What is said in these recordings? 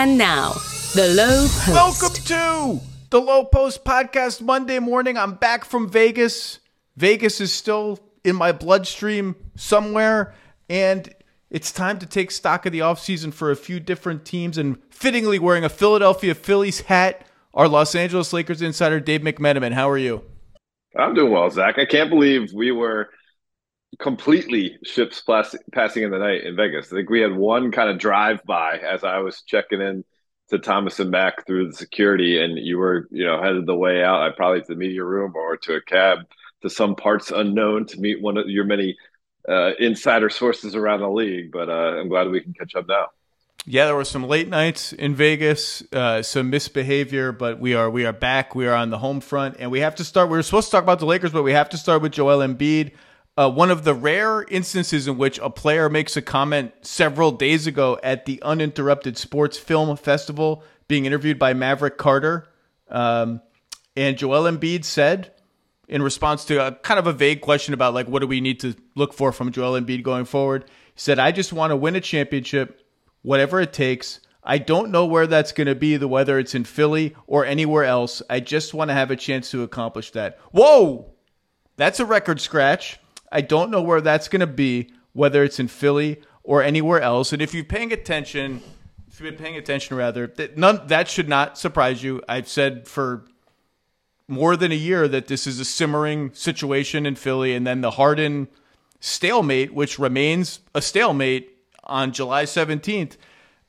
And now, the Low Post. Welcome to the Low Post Podcast Monday morning. I'm back from Vegas. Vegas is still in my bloodstream somewhere, and it's time to take stock of the offseason for a few different teams. And fittingly, wearing a Philadelphia Phillies hat, our Los Angeles Lakers insider Dave McMenamin. How are you? I'm doing well, Zach. I can't believe we were completely ships passing in the night in Vegas. I think we had one kind of drive by as I was checking in to Thomas and Mack through the security, and you were, you know, headed the way out. I probably to the media room or to a cab to some parts unknown to meet one of your many uh, insider sources around the league. But uh, I'm glad we can catch up now. Yeah, there were some late nights in Vegas, uh, some misbehavior, but we are we are back. We are on the home front, and we have to start. We were supposed to talk about the Lakers, but we have to start with Joel Embiid. Uh, one of the rare instances in which a player makes a comment several days ago at the Uninterrupted Sports Film Festival, being interviewed by Maverick Carter. Um, and Joel Embiid said, in response to a kind of a vague question about like what do we need to look for from Joel Embiid going forward, he said, "I just want to win a championship, whatever it takes. I don't know where that's going to be, the whether it's in Philly or anywhere else. I just want to have a chance to accomplish that." Whoa, that's a record scratch. I don't know where that's going to be, whether it's in Philly or anywhere else. And if you're paying attention, if you've been paying attention, rather, that none that should not surprise you. I've said for more than a year that this is a simmering situation in Philly, and then the Harden stalemate, which remains a stalemate on July 17th,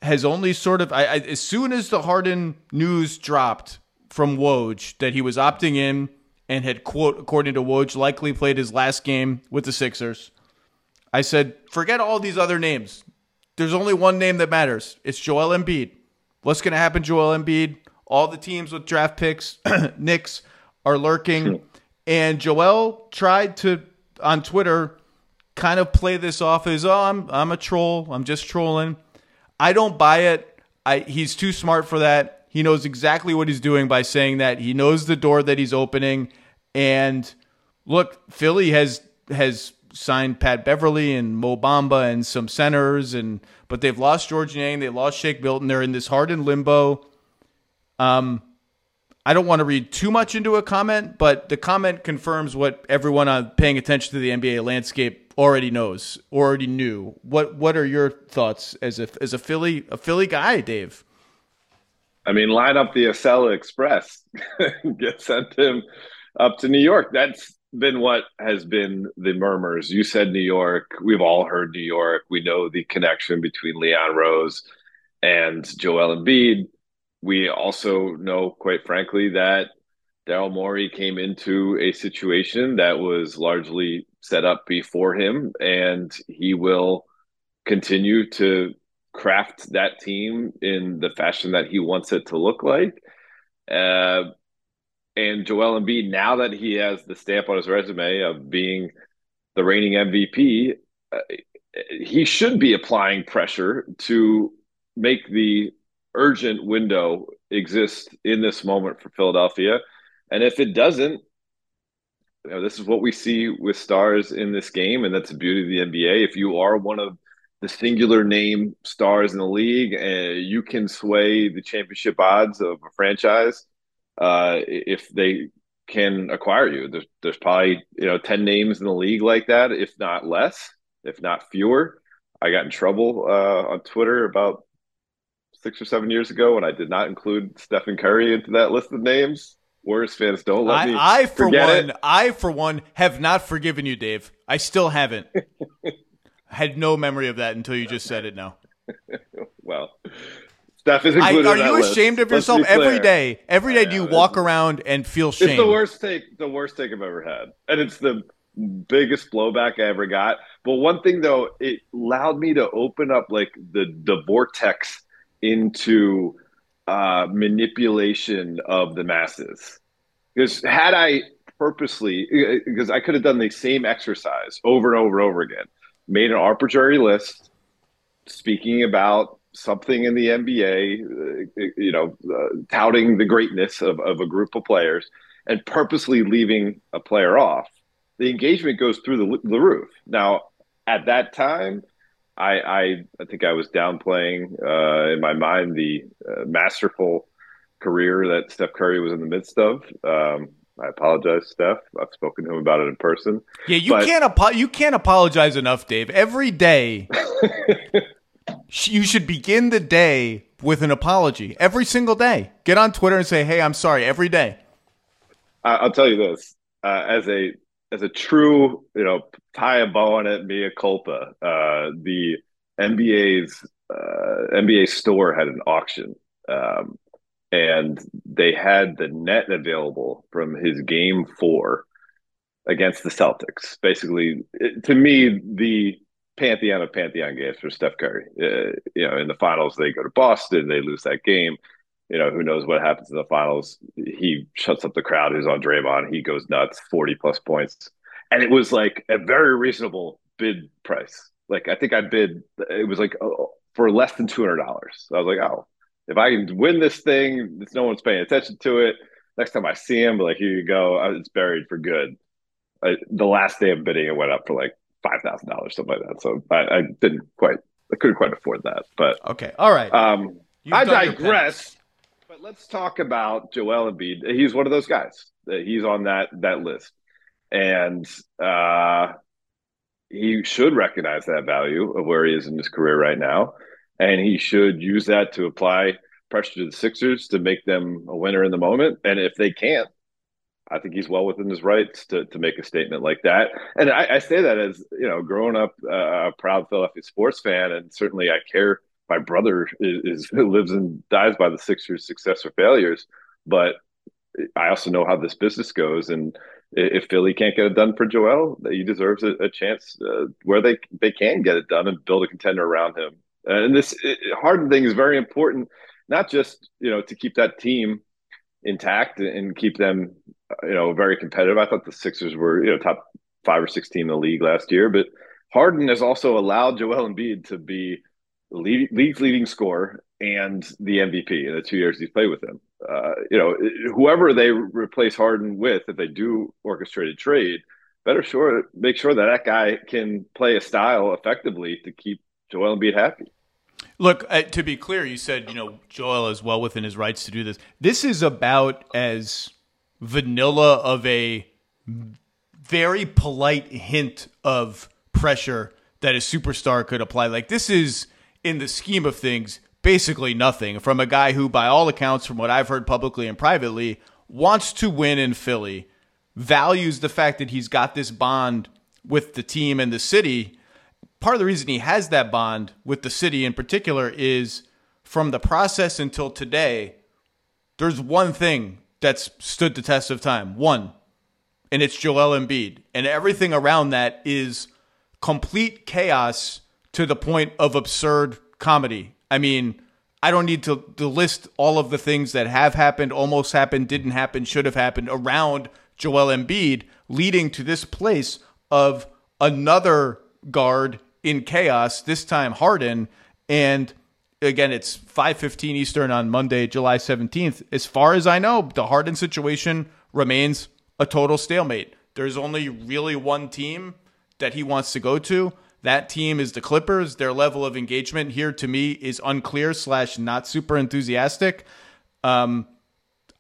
has only sort of I, I, as soon as the Harden news dropped from Woj that he was opting in and had quote according to Woj likely played his last game with the Sixers. I said, forget all these other names. There's only one name that matters. It's Joel Embiid. What's going to happen, Joel Embiid? All the teams with draft picks, Knicks, are lurking. And Joel tried to on Twitter kind of play this off as, oh, I'm I'm a troll. I'm just trolling. I don't buy it. I he's too smart for that. He knows exactly what he's doing by saying that. He knows the door that he's opening. And look, Philly has has signed Pat Beverley and Mo Bamba and some centers, and but they've lost Georges Niang, they lost Shake Milton. They're in this hard hardened limbo. Um, I don't want to read too much into a comment, but the comment confirms what everyone on paying attention to the NBA landscape already knows, already knew. What What are your thoughts as a as a Philly a Philly guy, Dave? I mean, line up the Acela Express, get sent to him up to New York. That's been what has been the murmurs. You said New York. We've all heard New York. We know the connection between Leon Rose and Joel Embiid. We also know, quite frankly, that Daryl Morey came into a situation that was largely set up before him, and he will continue to craft that team in the fashion that he wants it to look like. Uh, and Joel Embiid, now that he has the stamp on his resume of being the reigning MVP, uh, he should be applying pressure to make the urgent window exist in this moment for Philadelphia. And if it doesn't, you know, this is what we see with stars in this game, and that's the beauty of the NBA. If you are one of the singular name stars in the league, and you can sway the championship odds of a franchise uh, if they can acquire you. There's, there's probably you know ten names in the league like that, if not less, if not fewer. I got in trouble uh, on Twitter about six or seven years ago when I did not include Stephen Curry into that list of names. Warriors fans don't let I, me. I for forget one, it. I for one have not forgiven you, Dave. I still haven't. I had no memory of that until you just said it now. well, Steph is I, are you list. ashamed of yourself every day? Every day, do you walk around and feel shame? It's the worst take, the worst take I've ever had, and it's the biggest blowback I ever got. But one thing though, it allowed me to open up like the the vortex into uh, manipulation of the masses. Because had I purposely, because I could have done the same exercise over and over and over again, made an arbitrary list speaking about something in the NBA, uh, you know, uh, touting the greatness of, of a group of players and purposely leaving a player off, the engagement goes through the, the roof. Now, at that time, I, I, I think I was downplaying uh, in my mind the uh, masterful career that Steph Curry was in the midst of. Um, I apologize, Steph. I've spoken to him about it in person. Yeah, you But- can't apo- you can't apologize enough, Dave. Every day you should begin the day with an apology. Every single day. Get on Twitter and say, "Hey, I'm sorry." Every day. I'll tell you this: uh, as a as a true, you know, tie a bow on it, mea culpa. Uh, the NBA's uh, NBA store had an auction, um, and they had the net available from his game four against the Celtics. Basically, it, to me, the pantheon of pantheon games for Steph Curry. Uh, you know, in the finals, they go to Boston, they lose that game. You know, who knows what happens in the finals? He shuts up the crowd who's on Draymond. He goes nuts, 40 plus points. And it was like a very reasonable bid price. Like, I think I bid, it was like oh, for less than $200. So I was like, oh, if I can win this thing, no one's paying attention to it. Next time I see him, like, here you go. It's buried for good. I, the last day of bidding, it went up for like five thousand dollars, something like that. So I, I didn't quite, I couldn't quite afford that. But Okay. All right. um, I digress. But let's talk about Joel Embiid. He's one of those guys. He's on that that list, and uh, he should recognize that value of where he is in his career right now, and he should use that to apply pressure to the Sixers to make them a winner in the moment. And if they can't, I think he's well within his rights to, to make a statement like that. And I, I say that as you know, growing up uh, a proud Philadelphia sports fan, and certainly I care. My brother is, is lives and dies by the Sixers' success or failures, but I also know how this business goes. And if Philly can't get it done for Joel, he deserves a, a chance uh, where they they can get it done and build a contender around him. And this it, Harden thing is very important, not just you know to keep that team intact and keep them you know very competitive. I thought the Sixers were you know top five or six team in the league last year, but Harden has also allowed Joel Embiid to be lead, league's leading scorer and the MVP in the two years he's played with him. Uh, you know, whoever they replace Harden with, if they do orchestrated trade, better sure make sure that that guy can play a style effectively to keep Joel Embiid happy. Look, uh, to be clear, you said, you know, Joel is well within his rights to do this. This is about as vanilla of a very polite hint of pressure that a superstar could apply. Like, this is, in the scheme of things, basically nothing from a guy who, by all accounts, from what I've heard publicly and privately, wants to win in Philly, values the fact that he's got this bond with the team and the city part of the reason he has that bond with the city in particular is from the process until today, there's one thing that's stood the test of time. One. And it's Joel Embiid. And everything around that is complete chaos to the point of absurd comedy. I mean, I don't need to, to list all of the things that have happened, almost happened, didn't happen, should have happened around Joel Embiid, leading to this place of another guard in chaos, this time Harden. And again, it's 5:15 Eastern on Monday, July 17th. As far as I know, the Harden situation remains a total stalemate. There's only really one team that he wants to go to. That team is the Clippers. Their level of engagement here to me is unclear slash not super enthusiastic. Um,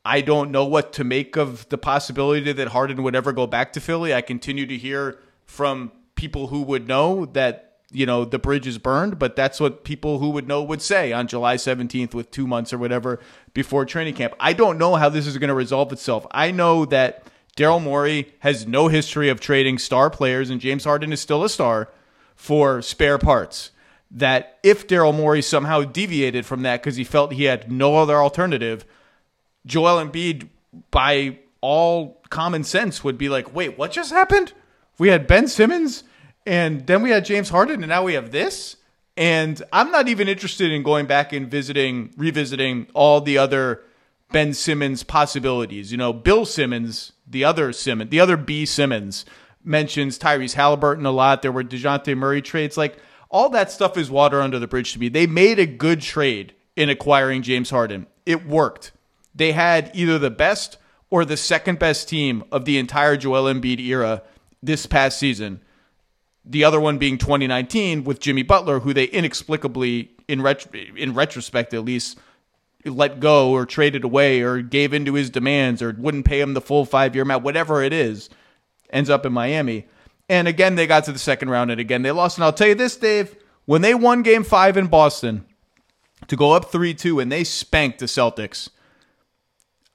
I don't know what to make of the possibility that Harden would ever go back to Philly. I continue to hear from people who would know that you know the bridge is burned, but that's what people who would know would say on July 17th with 2 months or whatever before training camp. I don't know how this is going to resolve itself. I know that Daryl Morey has no history of trading star players and James Harden is still a star for spare parts. That if Daryl Morey somehow deviated from that because he felt he had no other alternative, Joel Embiid, by all common sense, would be like, wait, what just happened? We had Ben Simmons and then we had James Harden and now we have this. And I'm not even interested in going back and visiting, revisiting all the other Ben Simmons possibilities. You know, Bill Simmons, the other Simmons, the other B Simmons, mentions Tyrese Halliburton a lot. There were Dejounte Murray trades. Like, all that stuff is water under the bridge to me. They made a good trade in acquiring James Harden. It worked. They had either the best or the second best team of the entire Joel Embiid era this past season. The other one being 2019 with Jimmy Butler, who they inexplicably, in ret- in retrospect at least, let go or traded away or gave into his demands or wouldn't pay him the full five year amount, whatever it is, ends up in Miami. And again, they got to the second round and again they lost. And I'll tell you this, Dave, when they won game five in Boston to go up 3 2 and they spanked the Celtics,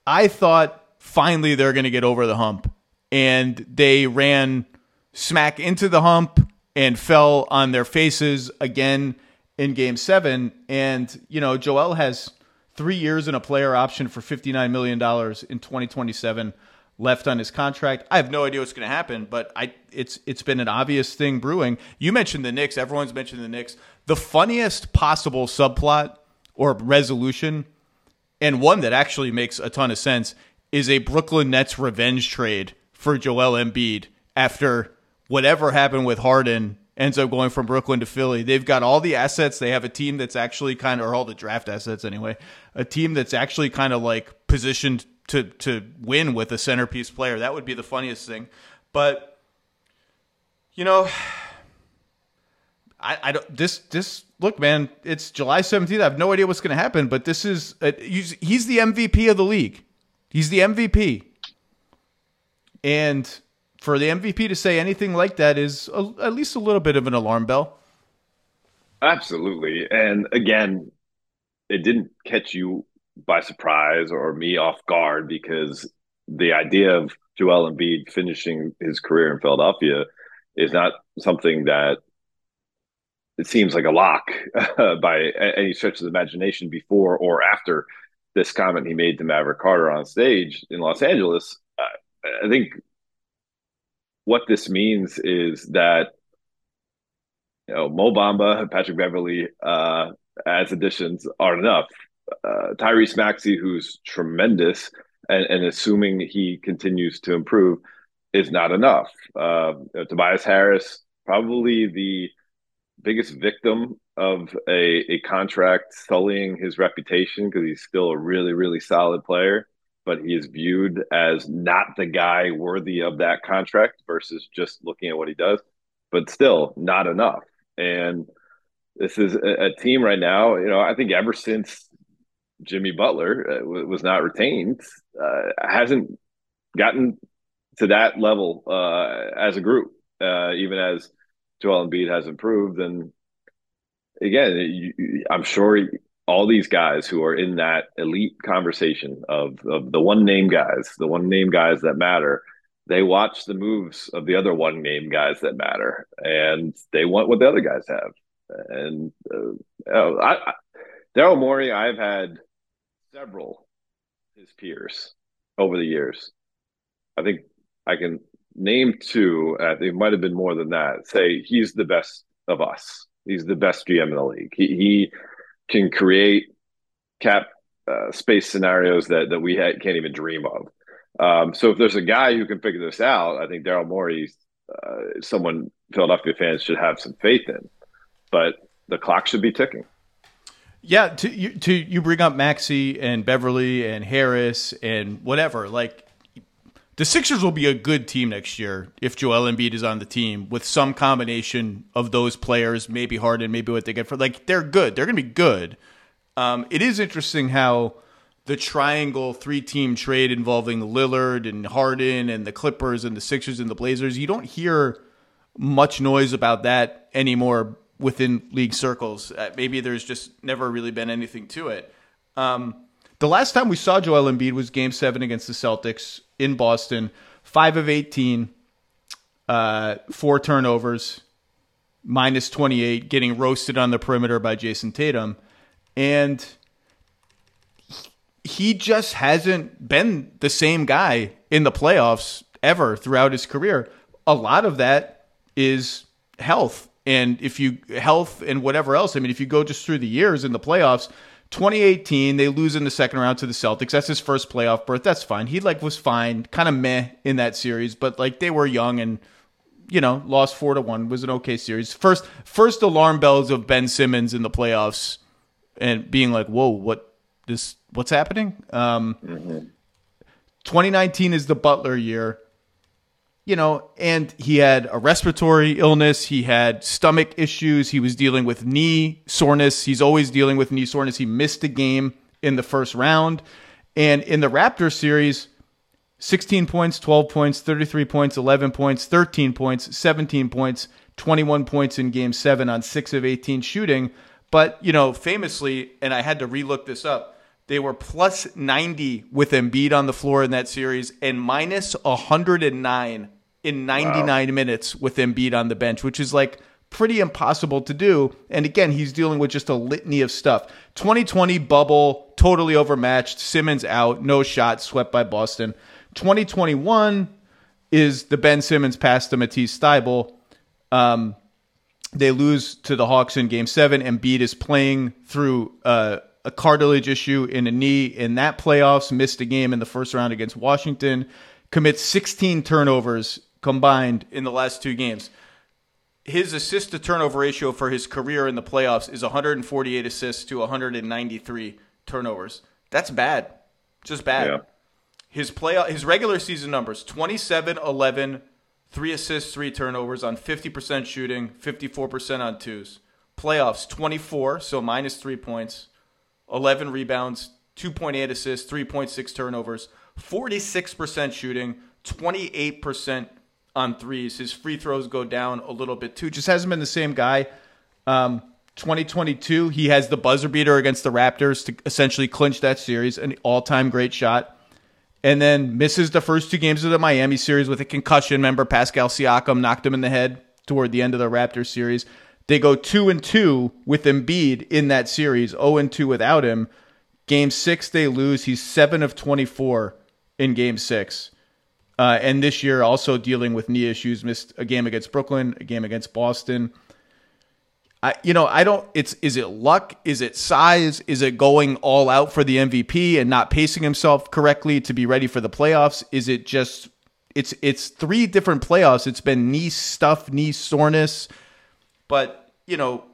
I thought finally they're going to get over the hump. And they ran smack into the hump and fell on their faces again in game seven. And, you know, Joel has three years and a player option for $59 million in 2027 left on his contract. I have no idea what's going to happen, but I it's it's been an obvious thing brewing. You mentioned the Knicks. Everyone's mentioned the Knicks. The funniest possible subplot or resolution, and one that actually makes a ton of sense, is a Brooklyn Nets revenge trade for Joel Embiid after whatever happened with Harden ends up going from Brooklyn to Philly. They've got all the assets. They have a team that's actually kind of, or all the draft assets anyway, a team that's actually kind of like positioned to to win with a centerpiece player. That would be the funniest thing. But you know, I, I don't this this look, man. It's July seventeenth. I have no idea what's going to happen. But this is uh, he's, he's the MVP of the league. He's the MVP, and for the MVP to say anything like that is a, at least a little bit of an alarm bell. Absolutely. And again, it didn't catch you by surprise or me off guard because the idea of Joel Embiid finishing his career in Philadelphia is not something that it seems like a lock uh, by any stretch of the imagination before or after this comment he made to Maverick Carter on stage in Los Angeles. Uh, I think what this means is that you know Mo Bamba and Patrick Beverley, uh, as additions are enough. Uh, Tyrese Maxey, who's tremendous, and, and, assuming he continues to improve, is not enough. Uh, Tobias Harris, probably the biggest victim of a, a contract sullying his reputation because he's still a really, really solid player but he is viewed as not the guy worthy of that contract versus just looking at what he does. But still, not enough. And this is a, a team right now. You know, I think ever since Jimmy Butler uh, was not retained, uh, hasn't gotten to that level uh, as a group. Uh, even as Joel Embiid has improved, and again, you, I'm sure all these guys who are in that elite conversation of, of the one name guys, the one name guys that matter, they watch the moves of the other one name guys that matter, and they want what the other guys have. And uh, you I, I, Daryl Morey, I've had several his peers over the years. I think I can name two. Uh, it might have been more than that. Say he's the best of us. He's the best GM in the league. He, he can create cap uh, space scenarios that that we ha- can't even dream of. Um, so if there's a guy who can figure this out, I think Daryl Morey, uh, someone Philadelphia fans should have some faith in. But the clock should be ticking. Yeah, to you, to you bring up Maxey and Beverley and Harris and whatever. Like the Sixers will be a good team next year if Joel Embiid is on the team with some combination of those players, maybe Harden, maybe what they get for like they're good. They're going to be good. Um, it is interesting how the triangle three team trade involving Lillard and Harden and the Clippers and the Sixers and the Blazers, you don't hear much noise about that anymore within league circles. Uh, maybe there's just never really been anything to it. Um, the last time we saw Joel Embiid was Game Seven against the Celtics in Boston. Five of eighteen, uh, four turnovers, minus twenty eight, getting roasted on the perimeter by Jayson Tatum, and he just hasn't been the same guy in the playoffs ever throughout his career. A lot of that is health and if you health and whatever else, I mean, if you go just through the years in the playoffs, 2018 they lose in the second round to the Celtics. That's his first playoff berth. That's fine. He like was fine, kind of meh in that series, but like they were young and you know lost four to one was an okay series. First first alarm bells of Ben Simmons in the playoffs and being like, whoa, what this what's happening? Um, mm-hmm. 2019 is the Butler year. You know, and he had a respiratory illness. He had stomach issues. He was dealing with knee soreness. He's always dealing with knee soreness. He missed a game in the first round. And in the Raptors series, 16 points, 12 points, 33 points, 11 points, 13 points, 17 points, 21 points in game seven on six of 18 shooting. But, you know, famously, and I had to relook this up, they were plus 90 with Embiid on the floor in that series and minus 109 in 99 wow. minutes with Embiid on the bench, which is like pretty impossible to do. And again, he's dealing with just a litany of stuff. 2020 bubble, totally overmatched. Simmons out, no shot, swept by Boston. 2021 is the Ben Simmons pass to Matisse Thybulle. Um, they lose to the Hawks in Game Seven. Embiid is playing through uh, a cartilage issue in a knee in that playoffs. Missed a game in the first round against Washington. Commits 16 turnovers combined in the last two games. His assist to turnover ratio for his career in the playoffs is 148 assists to 193 turnovers. That's bad. Just bad. Yeah. His play his regular season numbers 27 11 3 assists, 3 turnovers on 50% shooting, 54% on twos. Playoffs 24, so minus 3 points, 11 rebounds, 2.8 assists, 3.6 turnovers, 46% shooting, 28% on threes. His free throws go down a little bit too. Just hasn't been the same guy. Um, 2022, he has the buzzer beater against the Raptors to essentially clinch that series, an all time great shot. And then misses the first two games of the Miami series with a concussion. Remember, Pascal Siakam knocked him in the head toward the end of the Raptors series. They go two and two with Embiid in that series, 0 and two without him. Game six, they lose. He's seven of 24 in game six. Uh, and this year, also dealing with knee issues, missed a game against Brooklyn, a game against Boston. I, you know, I don't. It's is it luck? Is it size? Is it going all out for the MVP and not pacing himself correctly to be ready for the playoffs? Is it just? It's it's three different playoffs. It's been knee stuff, knee soreness, but you know,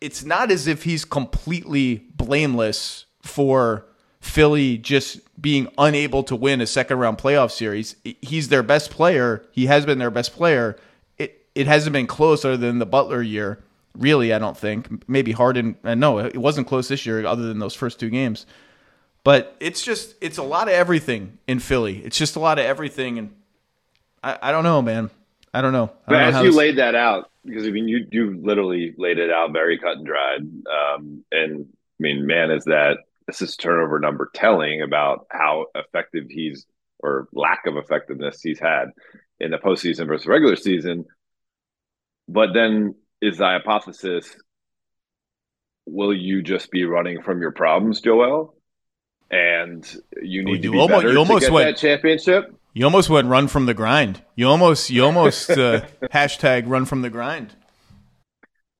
it's not as if he's completely blameless for Philly just being unable to win a second round playoff series. He's their best player. He has been their best player. It it hasn't been close other than the Butler year. Really, I don't think. Maybe Harden. Uh, no, it wasn't close this year, other than those first two games. But it's just it's a lot of everything in Philly. It's just a lot of everything, and I, I don't know, man. I don't know. I don't know as you laid that out, because I mean, you you literally laid it out very cut and dried. Um, and I mean, man, is that assist turnover number telling about how effective he's or lack of effectiveness he's had in the postseason versus regular season. But then is the hypothesis will you just be running from your problems, Joel? And you need you to be almost, better you almost to get went, that championship. You almost went run from the grind. You almost you almost uh, hashtag run from the grind.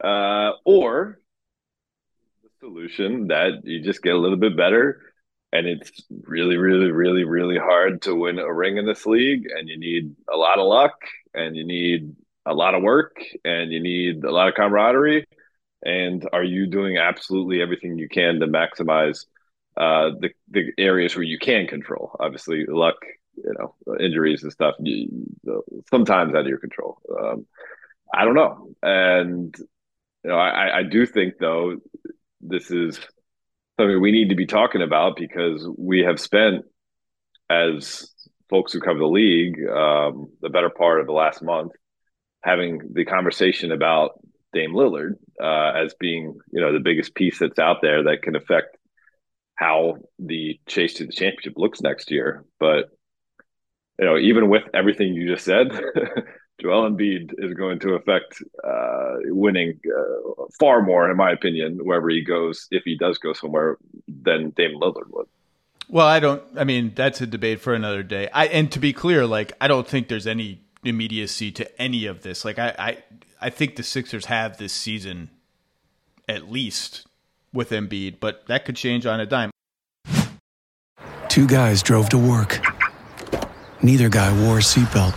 Uh, or solution that you just get a little bit better and it's really really really really hard to win a ring in this league and you need a lot of luck and you need a lot of work and you need a lot of camaraderie and are you doing absolutely everything you can to maximize uh, the the areas where you can control? Obviously luck you know injuries and stuff sometimes out of your control. Um, i don't know. And you know I, I do think though this is something we need to be talking about because we have spent as folks who cover the league um, the better part of the last month having the conversation about Dame Lillard uh, as being you know the biggest piece that's out there that can affect how the chase to the championship looks next year. But you know, even with everything you just said, Joel Embiid is going to affect uh, winning uh, far more, in my opinion, wherever he goes, if he does go somewhere, than Dame Lillard would. Well, I don't. I mean, that's a debate for another day. I and to be clear, like I don't think there's any immediacy to any of this. Like I, I, I think the Sixers have this season, at least with Embiid, but that could change on a dime. Two guys drove to work. Neither guy wore a seatbelt.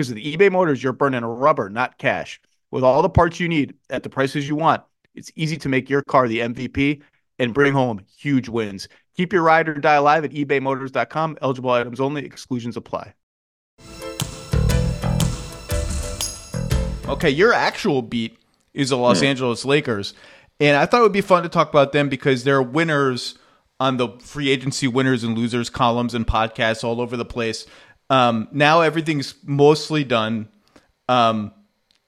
Because with eBay Motors, you're burning rubber, not cash. With all the parts you need at the prices you want, it's easy to make your car the MVP and bring home huge wins. Keep your ride or die alive at ebaymotors.com. Eligible items only, exclusions apply. Okay, your actual beat is the Los hmm. Angeles Lakers. And I thought it would be fun to talk about them because they're winners on the free agency winners and losers columns and podcasts all over the place. Um, now everything's mostly done. Um,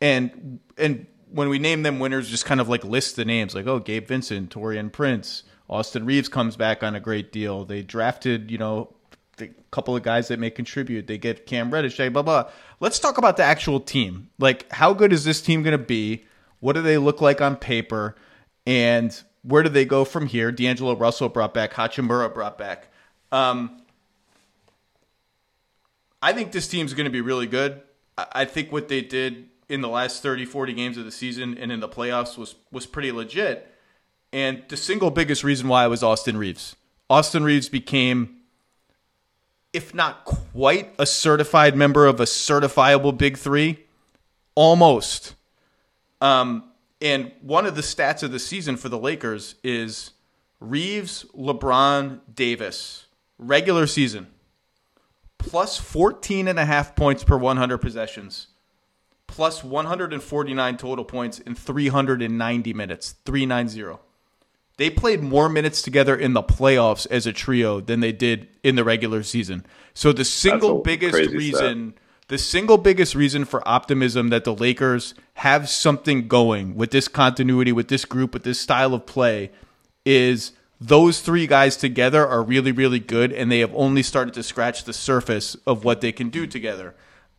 and and when we name them winners, just kind of like list the names, like oh, Gabe Vincent, Taurean Prince, Austin Reaves comes back on a great deal. They drafted, you know, a couple of guys that may contribute. They get Cam Reddish, blah blah. Let's talk about the actual team. Like, how good is this team going to be? What do they look like on paper? And where do they go from here? D'Angelo Russell brought back, Hachimura brought back. Um, I think this team's going to be really good. I think what they did in the last 30, 40 games of the season and in the playoffs was was pretty legit. And the single biggest reason why was Austin Reaves. Austin Reaves became, if not quite a certified member of a certifiable Big Three, almost. Um, and one of the stats of the season for the Lakers is Reaves, LeBron, Davis, regular season, plus 14 and a half points per 100 possessions, plus 149 total points in 390 minutes, 390. They played more minutes together in the playoffs as a trio than they did in the regular season. So the single biggest reason the single biggest reason for optimism that the Lakers have something going with this continuity, with this group, with this style of play is those three guys together are really, really good, and they have only started to scratch the surface of what they can do together.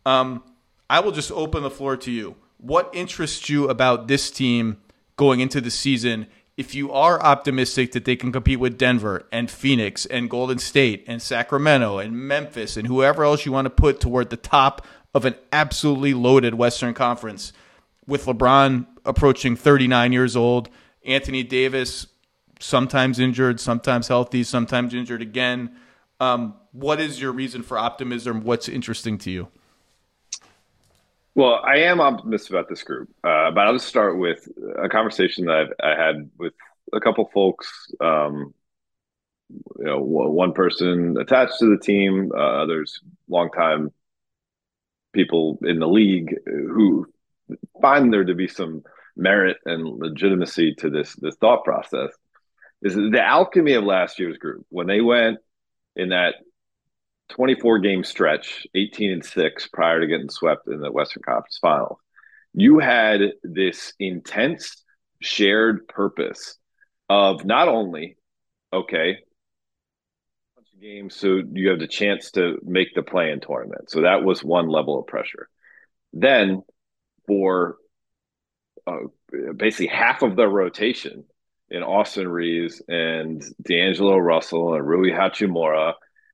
Um, I will just open the floor to you. What interests you about this team going into the season? If you are optimistic that they can compete with Denver and Phoenix and Golden State and Sacramento and Memphis and whoever else you want to put toward the top of an absolutely loaded Western Conference, with LeBron approaching 39 years old, Anthony Davis sometimes injured, sometimes healthy, sometimes injured again. Um, what is your reason for optimism? What's interesting to you? Well, I am optimistic about this group, uh, but I'll just start with a conversation that I've, I had with a couple folks. Um, you know, one person attached to the team, uh, others longtime people in the league who find there to be some merit and legitimacy to this this thought process. Is the alchemy of last year's group when they went in that 24 game stretch, 18 and 6 prior to getting swept in the Western Conference Finals. You had this intense shared purpose of not only, okay, games, so you have the chance to make the play in tournament. So that was one level of pressure. Then for uh, basically half of the rotation in Austin Reaves and D'Angelo Russell and Rui Hachimura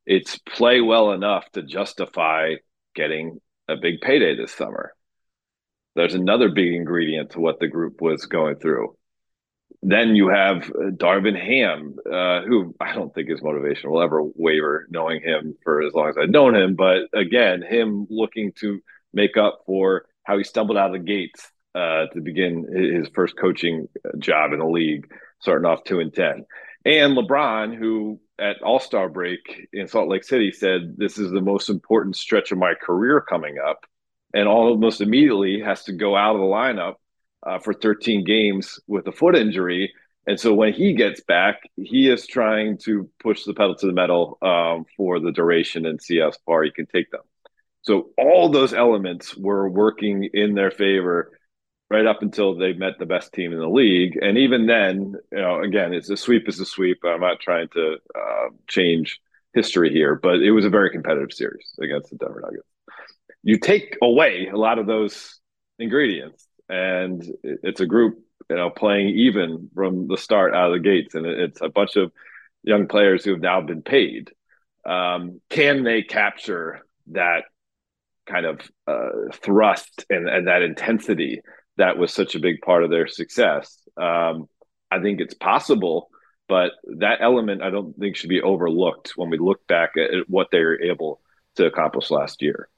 it's play well enough to justify getting a big payday this summer. There's another big ingredient to what the group was going through. Then you have Darvin Ham, uh, who I don't think his motivation will ever waver, knowing him for as long as I've known him. But again, him looking to make up for how he stumbled out of the gates uh, to begin his first coaching job in the league, starting off two and ten, and LeBron, who at All Star break in Salt Lake City said, This is the most important stretch of my career coming up. And almost immediately has to go out of the lineup uh, for 13 games with a foot injury. And so when he gets back, he is trying to push the pedal to the metal um, for the duration and see how far he can take them. So all those elements were working in their favor right up until they met the best team in the league. And even then, you know, again, it's a sweep is a sweep. I'm not trying to uh, change history here, but it was a very competitive series against the Denver Nuggets. You take away a lot of those ingredients, and it's a group, you know, playing even from the start out of the gates, and it's a bunch of young players who have now been paid. Um, can they capture that kind of uh, thrust and, and that intensity that was such a big part of their success. Um, I think it's possible, but that element I don't think should be overlooked when we look back at what they were able to accomplish last year.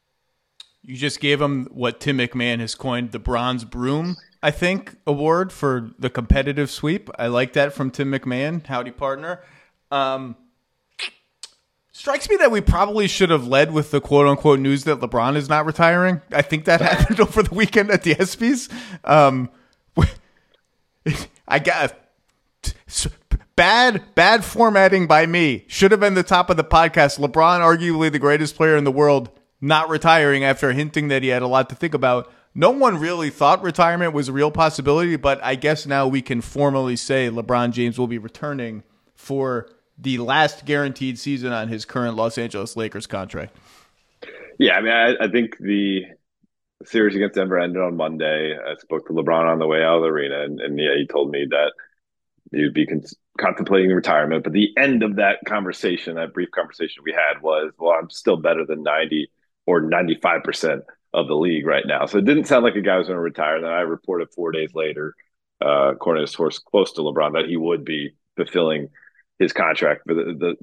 You just gave them what Tim McMahon has coined the bronze broom, I think, award for the competitive sweep. I like that from Tim McMahon. Howdy, partner. Um, Strikes me that we probably should have led with the quote unquote news that LeBron is not retiring. I think that happened over the weekend at the ESPYs. Um, I got bad, bad formatting by me. Should have been the top of the podcast. LeBron, arguably the greatest player in the world, not retiring after hinting that he had a lot to think about. No one really thought retirement was a real possibility, but I guess now we can formally say LeBron James will be returning for the last guaranteed season on his current Los Angeles Lakers contract. Yeah, I mean, I, I think the series against Denver ended on Monday. I spoke to LeBron on the way out of the arena, and, and yeah, he told me that he'd be con- contemplating retirement. But the end of that conversation, that brief conversation we had, was, "Well, I'm still better than ninety or ninety five percent of the league right now." So it didn't sound like a guy was going to retire. And then I reported four days later, uh, according to a source close to LeBron, that he would be fulfilling his contract for the, the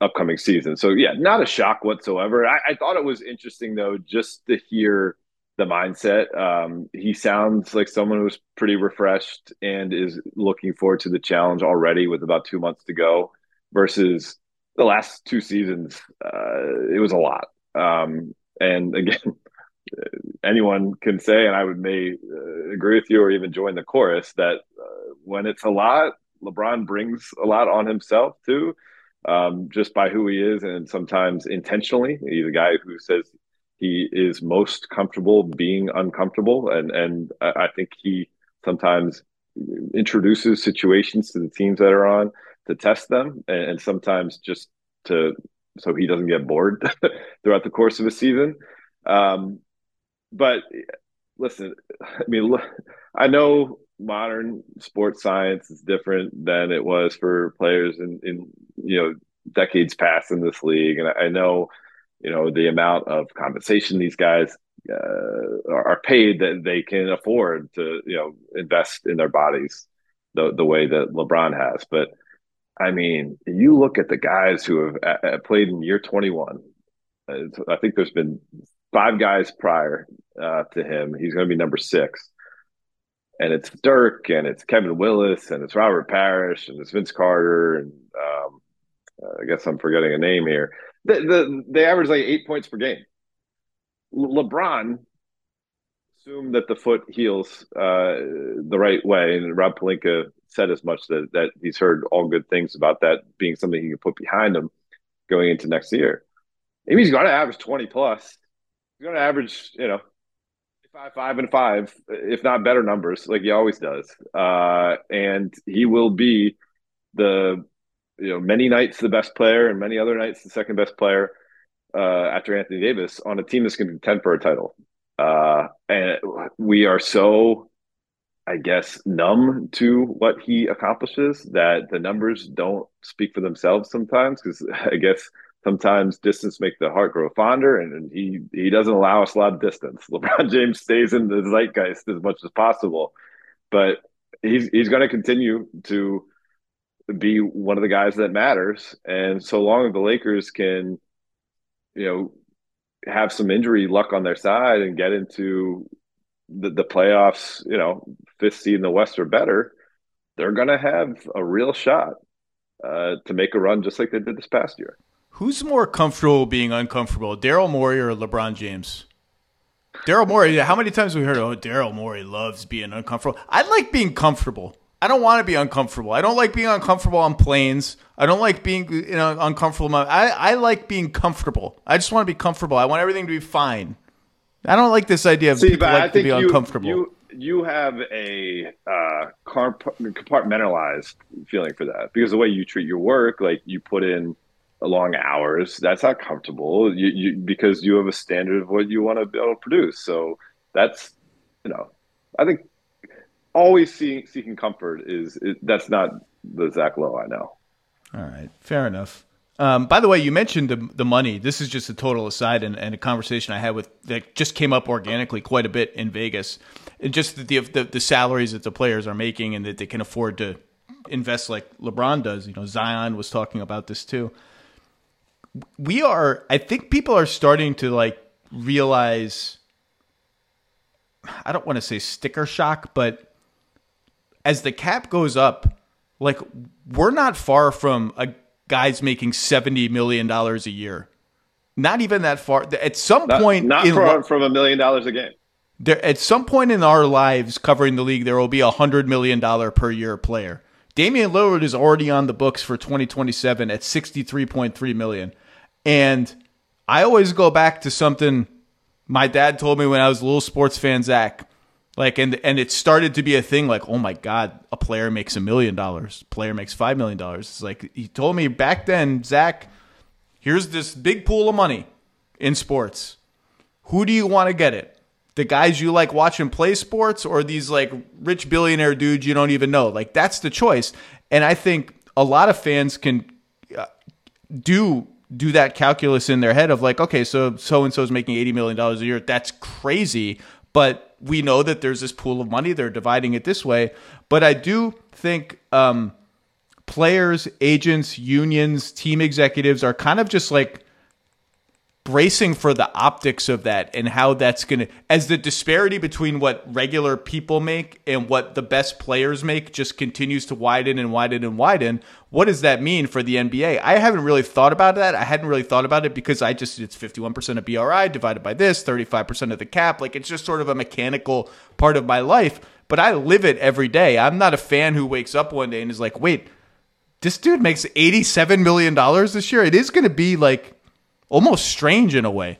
upcoming season. So yeah, not a shock whatsoever. I, I, thought it was interesting though, just to hear the mindset. Um, he sounds like someone who's pretty refreshed and is looking forward to the challenge already with about two months to go versus the last two seasons. Uh, it was a lot. Um, and again, anyone can say, and I would may uh, agree with you or even join the chorus that uh, when it's a lot, LeBron brings a lot on himself too, um, just by who he is, and sometimes intentionally. He's a guy who says he is most comfortable being uncomfortable, and and I think he sometimes introduces situations to the teams that are on to test them, and, and sometimes just to so he doesn't get bored throughout the course of a season. Um, but listen, I mean, I know modern sports science is different than it was for players in, in you know decades past in this league, and I, I know you know the amount of compensation these guys uh, are paid that they can afford to you know invest in their bodies the the way that LeBron has. But I mean, you look at the guys who have uh, uh played in year 21. I think there's been five guys prior uh, to him. He's going to be number six and it's Dirk and it's Kevin Willis and it's Robert Parish and it's Vince Carter and um, I guess I'm forgetting a name here. The, the, they average like eight points per game. LeBron assumed that the foot heals uh, the right way, and Rob Pelinka said as much that that he's heard all good things about that being something he can put behind him going into next year. Maybe he's going to average 20 plus. He's going to average, you know, five, five, and five, if not better numbers, like he always does. Uh, and he will be the you know many nights the best player, and many other nights the second best player uh, after Anthony Davis on a team that's going to contend for a title. Uh, and we are so, I guess, numb to what he accomplishes that the numbers don't speak for themselves sometimes. Because I guess sometimes distance make the heart grow fonder and, he he doesn't allow us a lot of distance. Lebron james stays in the zeitgeist as much as possible but he's he's going to continue to be one of the guys that matters. And so long as the lakers can you know have some injury luck on their side and get into the, the playoffs you know fifth seed in the west or better they're going to have a real shot uh, to make a run just like they did this past year Who's more comfortable being uncomfortable, Daryl Morey or LeBron James? Daryl Morey. How many times have we heard? Oh, Daryl Morey loves being uncomfortable. I like being comfortable. I don't want to be uncomfortable. I don't like being uncomfortable on planes. I don't like being you know uncomfortable. I I like being comfortable. I just want to be comfortable. I want everything to be fine. I don't like this idea of See, people like to be you, uncomfortable. You, you have a uh, compartmentalized feeling for that because the way you treat your work, like you put in long hours, that's not comfortable. You, you because you have a standard of what you want to be able to produce. So that's you know, I think always seeking comfort is, is that's not the Zach Lowe I know. All right, fair enough. Um, by the way, you mentioned the, the money. This is just a total aside and, and, a conversation I had with that just came up organically quite a bit in Vegas. And just the, the, the salaries that the players are making and that they can afford to invest like LeBron does. You know, Zion was talking about this too. We are. I think people are starting to like realize. I don't want to say sticker shock, but as the cap goes up, like we're not far from a guys making seventy million dollars a year. Not even that far. At some not, point, not from, from a million dollars a game. There, at some point in our lives covering the league, there will be a hundred million dollar per year player. Damian Lillard is already on the books for 2027 at 63.3 million. And I always go back to something my dad told me when I was a little sports fan, Zach. Like and and it started to be a thing like, oh my God, a player makes a million dollars, player makes five million dollars. It's like he told me back then, Zach, here's this big pool of money in sports. Who do you want to get it? The guys you like watching play sports or these like rich billionaire dudes you don't even know? Like that's the choice. And I think a lot of fans can uh, do do that calculus in their head of like, okay, so so and so is making eighty million dollars a year. That's crazy, but we know that there's this pool of money. They're dividing it this way. But I do think um, players, agents, unions, team executives are kind of just like bracing for the optics of that and how that's going to as the disparity between what regular people make and what the best players make just continues to widen and widen and widen what does that mean for the NBA I haven't really thought about that. I hadn't really thought about it because I just it's 51% of BRI divided by this 35% of the cap. Like it's just sort of a mechanical part of my life but I live it every day. I'm not a fan who wakes up one day and is like wait this dude makes 87 million dollars this year? It is going to be like almost strange in a way.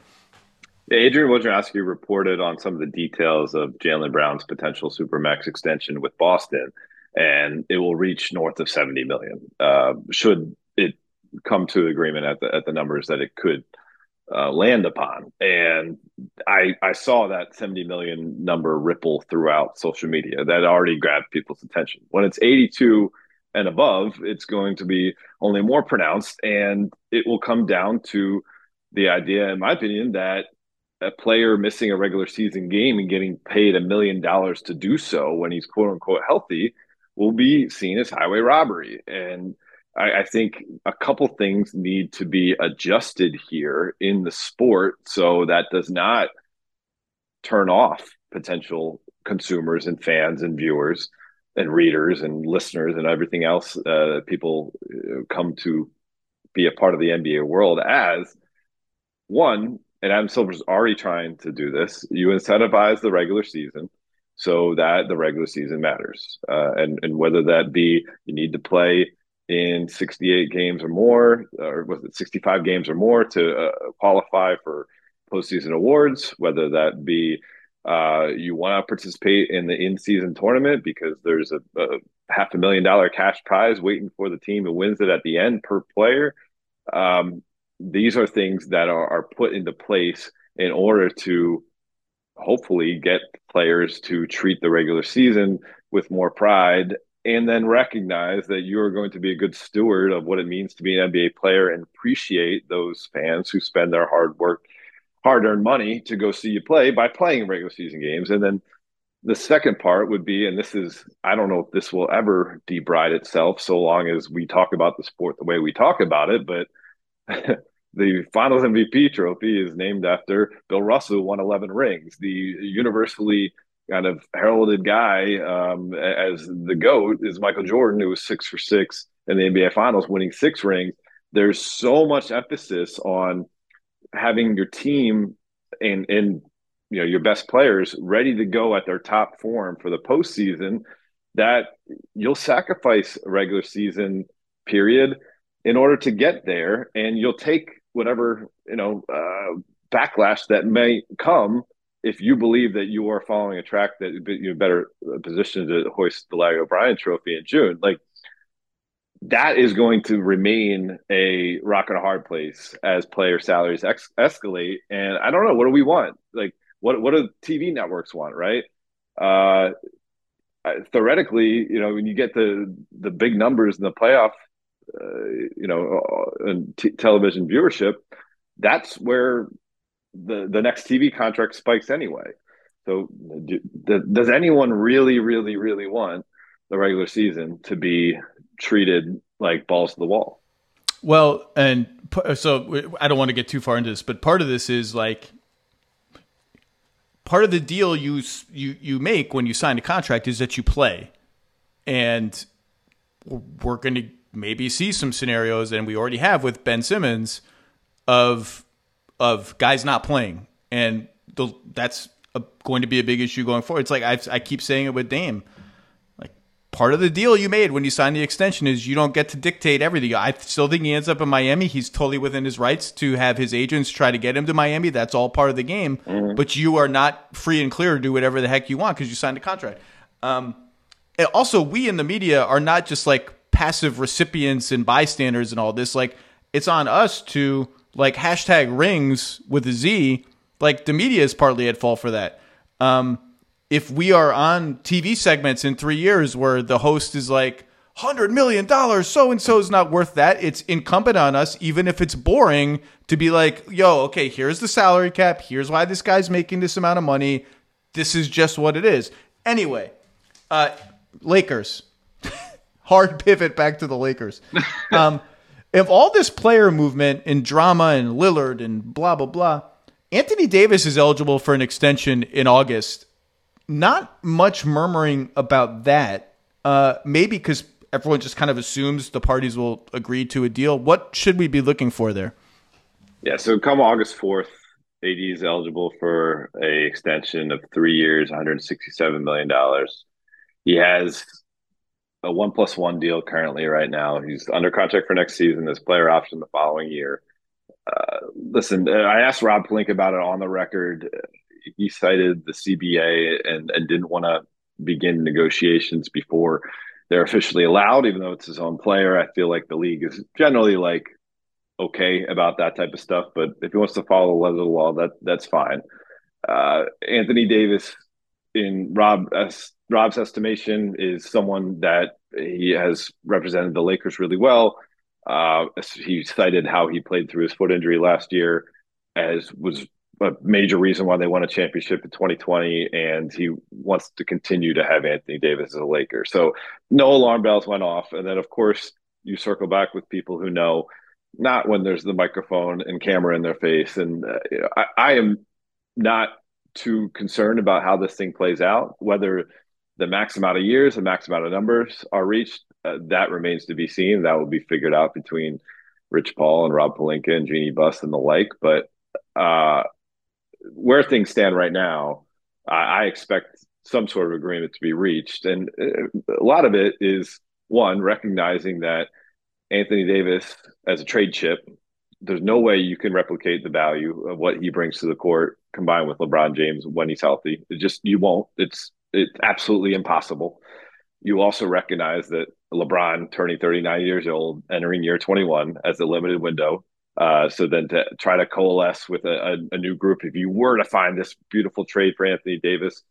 Adrian Wojnarowski reported on some of the details of Jaylen Brown's potential supermax extension with Boston, and it will reach north of 70 million. Uh, should it come to agreement at the at the numbers that it could uh, land upon, and I I saw that 70 million number ripple throughout social media. That already grabbed people's attention. When it's 82 and above, it's going to be only more pronounced, and it will come down to the idea, in my opinion, that a player missing a regular season game and getting paid a million dollars to do so when he's quote unquote healthy will be seen as highway robbery. And I, I, think a couple things need to be adjusted here in the sport so that does not turn off potential consumers and fans and viewers and readers and listeners and everything else uh, people uh, come to be a part of the NBA world as one, and Adam Silver's already trying to do this. You incentivize the regular season so that the regular season matters, uh, and and whether that be you need to play in 68 games or more, or was it 65 games or more to uh, qualify for postseason awards, whether that be uh, you want to participate in the in-season tournament because there's a, a, half a million dollar cash prize waiting for the team who wins it at the end per player. Um, these are things that are, are put into place in order to hopefully get players to treat the regular season with more pride and then recognize that you're going to be a good steward of what it means to be an NBA player and appreciate those fans who spend their hard work, hard earned money to go see you play by playing regular season games. And then the second part would be, and this is, I don't know if this will ever debride itself so long as we talk about the sport the way we talk about it, but the finals MVP trophy is named after Bill Russell, who won 11 rings. The universally kind of heralded guy um, as the GOAT is Michael Jordan, who was six for six in the NBA finals, winning six rings. There's so much emphasis on having your team and, and you know your best players ready to go at their top form for the postseason that you'll sacrifice a regular season period in order to get there and you'll take whatever you know uh, backlash that may come if you believe that you are following a track that you're better positioned to hoist the Larry O'Brien Trophy in June, like that is going to remain a rock and a hard place as player salaries ex- escalate. And I don't know, what do we want? Like, what what do TV networks want, right? Uh, theoretically, you know, when you get the the big numbers in the playoff, uh, you know, uh, and t- television viewership, that's where the the next TV contract spikes anyway. So, do, does anyone really, really, really want the regular season to be treated like balls to the wall? Well, and so I don't want to get too far into this, but part of this is like part of the deal you you you make when you sign a contract is that you play, and we're going to maybe see some scenarios, and we already have with Ben Simmons of of guys not playing, and the, that's a, going to be a big issue going forward. It's like i I keep saying it with Dame Like part of the deal you made when you signed the extension is you don't get to dictate everything. I still think he ends up in Miami. He's totally within his rights to have his agents try to get him to Miami. That's all part of the game. Mm-hmm. But you are not free and clear to do whatever the heck you want because you signed a contract. Um, also, we in the media are not just like passive recipients and bystanders and all this. Like, it's on us to like hashtag rings with a Z. Like, the media is partly at fault for that. Um, if we are on TV segments in three years where the host is like, hundred million dollars, so and so is not worth that. It's incumbent on us, even if it's boring, to be like, yo, okay, here's the salary cap. Here's why this guy's making this amount of money. This is just what it is. Anyway, uh, Lakers. Hard pivot back to the Lakers. Um, of all this player movement and drama and Lillard and blah blah blah, Anthony Davis is eligible for an extension in August not much murmuring about that. Uh, maybe because everyone just kind of assumes the parties will agree to a deal. What should we be looking for there? Yeah, so come August 4th, AD is eligible for a extension of three years, $167 million. He has a one plus one deal currently right now. He's under contract for next season. There's player option the following year. Uh, listen, I asked Rob Pelinka about it on the record he cited the CBA and, and didn't want to begin negotiations before they're officially allowed, even though it's his own player. I feel like the league is generally like okay about that type of stuff. But if he wants to follow the letter of the law, that that's fine. Uh, Anthony Davis, in Rob Rob's estimation, is someone that he has represented the Lakers really well. Uh, he cited how he played through his foot injury last year, as was a major reason why they won a championship in 2020, and he wants to continue to have Anthony Davis as a Laker. So no alarm bells went off, and then of course you circle back with people who know not when there's the microphone and camera in their face, and uh, I, I am not too concerned about how this thing plays out, whether the max amount of years, the max amount of numbers are reached. Uh, that remains to be seen. That will be figured out between Rich Paul and Rob Pelinka and Jeanie Buss and the like. But uh, where things stand right now, I, I expect some sort of agreement to be reached, and uh, a lot of it is one recognizing that Anthony Davis as a trade chip. There's no way you can replicate the value of what he brings to the court combined with LeBron James when he's healthy. It just you won't. It's it's absolutely impossible. You also recognize that LeBron turning 39 years old, entering year 21 as a limited window, uh, so then to try to coalesce with a, a, a, new group, if you were to find this beautiful trade for Anthony Davis,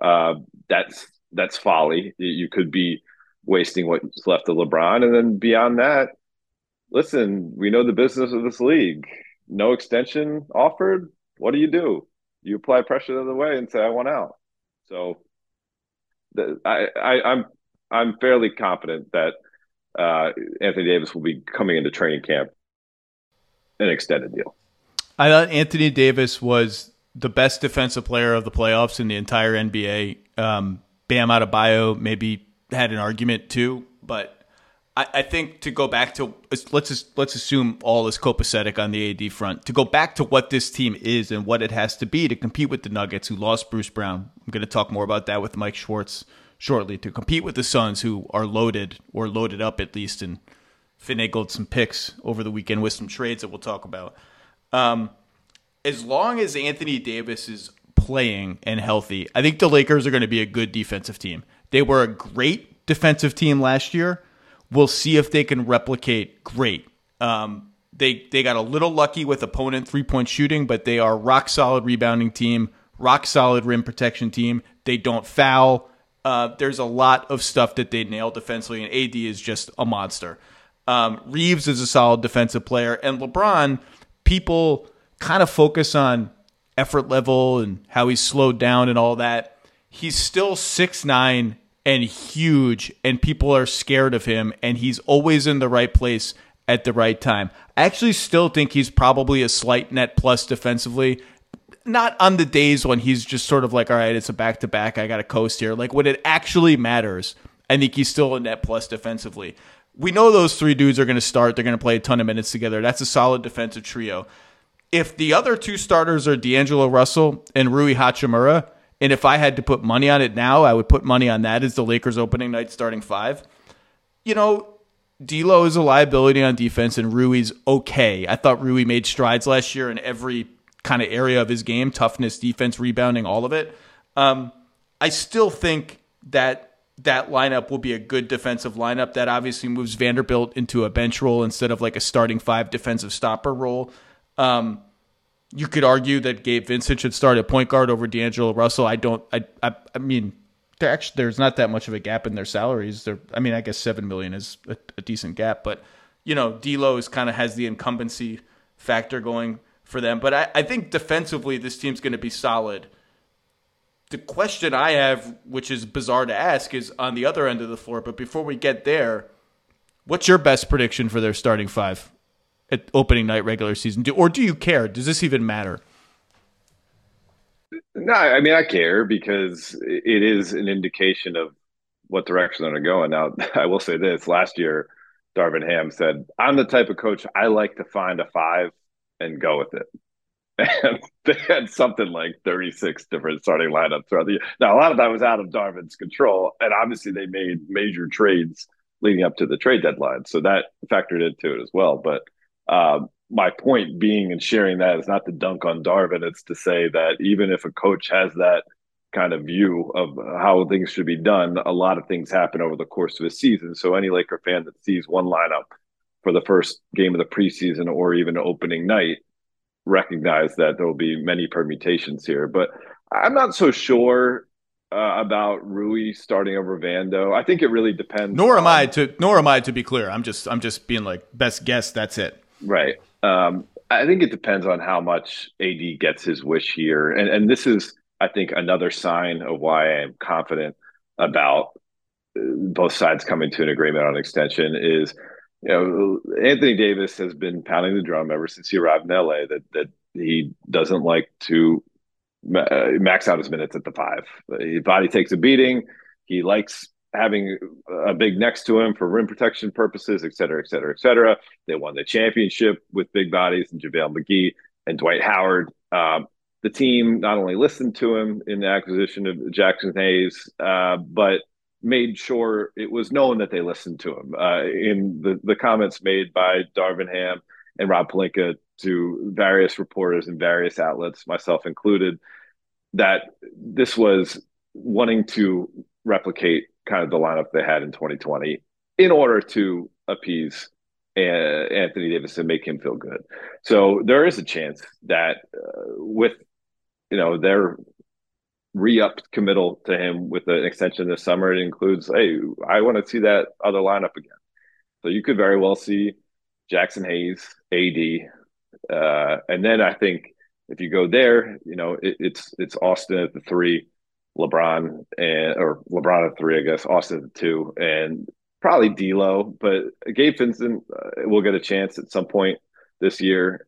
uh, that's that's folly. You could be wasting what's left of LeBron, and then beyond that, listen, we know the business of this league. No extension offered. What do you do? You apply pressure the other way and say, "I want out." So, I, I, I'm I'm fairly confident that uh, Anthony Davis will be coming into training camp an extended deal. I thought Anthony Davis was the best defensive player of the playoffs in the entire NBA. Um, Bam Adebayo maybe had an argument too, but I, think to go back to let's just, let's assume all is copacetic on the AD front. To go back to what this team is and what it has to be to compete with the Nuggets, who lost Bruce Brown. I'm going to talk more about that with Mike Schwartz shortly. To compete with the Suns, who are loaded or loaded up at least and finagled some picks over the weekend with some trades that we'll talk about. Um, as long as Anthony Davis is playing and healthy, I think the Lakers are going to be a good defensive team. They were a great defensive team last year. We'll see if they can replicate great. Um, they they got a little lucky with opponent three point shooting, but they are rock solid rebounding team, rock solid rim protection team. They don't foul. Uh, there's a lot of stuff that they nail defensively, and AD is just a monster. Um, Reaves is a solid defensive player, and LeBron. People kind of focus on effort level and how he's slowed down and all that. He's still six nine and huge, and people are scared of him, and he's always in the right place at the right time. I actually still think he's probably a slight net plus defensively. Not on the days when he's just sort of like, all right, it's a back to back. I got to coast here. Like when it actually matters, I think he's still a net plus defensively. We know those three dudes are going to start. They're going to play a ton of minutes together. That's a solid defensive trio. If the other two starters are D'Angelo Russell and Rui Hachimura, and if I had to put money on it now, I would put money on that as the Lakers opening night starting five. You know, D'Lo is a liability on defense, and Rui's okay. I thought Rui made strides last year in every kind of area of his game: toughness, defense, rebounding, all of it. Um, I still think that that lineup will be a good defensive lineup. That obviously moves Vanderbilt into a bench role instead of like a starting five defensive stopper role. Um, you could argue that Gabe Vincent should start at point guard over D'Angelo Russell. I don't. I. I, I mean, actually, there's not that much of a gap in their salaries. There. I mean, I guess seven million is a, a decent gap, but you know, D'Lo is kind of has the incumbency factor going for them. But I, I think defensively, this team's going to be solid. The question I have, which is bizarre to ask, is on the other end of the floor. But before we get there, what's your best prediction for their starting five? At opening night regular season? Do, or do you care? Does this even matter? No, I mean I care because it is an indication of what direction they're going now I will say this: last year, Darvin Ham said, "I'm the type of coach I like to find a five and go with it." And they had something like 36 different starting lineups throughout the year. Now, a lot of that was out of Darvin's control, and obviously they made major trades leading up to the trade deadline, so that factored into it as well. But uh, my point being and sharing that is not to dunk on Darvin. It's to say that even if a coach has that kind of view of how things should be done, a lot of things happen over the course of a season. So any Laker fan that sees one lineup for the first game of the preseason or even opening night recognize that there will be many permutations here. But I'm not so sure uh, about Rui starting over Vando. I think it really depends. Nor am on, I to. Nor am I to be clear. I'm just. I'm just being like best guess. That's it. Right. Um, I think it depends on how much AD gets his wish here, and and this is, I think, another sign of why I am confident about uh, both sides coming to an agreement on extension. Is you know Anthony Davis has been pounding the drum ever since he arrived in LA that that he doesn't like to uh, max out his minutes at the five. His body takes a beating. He likes having a big next to him for rim protection purposes, et cetera, et cetera, et cetera. They won the championship with big bodies and JaVale McGee and Dwight Howard. Um, the team not only listened to him in the acquisition of Jaxson Hayes, uh, but made sure it was known that they listened to him. Uh, in the, the comments made by Darvin Ham and Rob Pelinka to various reporters and various outlets, myself included, that this was wanting to replicate kind of the lineup they had in 2020 in order to appease uh, Anthony Davis and make him feel good. So there is a chance that uh, with you know their re-upped committal to him with an extension this summer, it includes, hey, I want to see that other lineup again. So you could very well see Jaxson Hayes, AD, uh, and then I think if you go there, you know it, it's it's Austin at the three LeBron and or LeBron at three, I guess, Austin at two, and probably D'Lo, but Gabe Vincent uh, will get a chance at some point this year.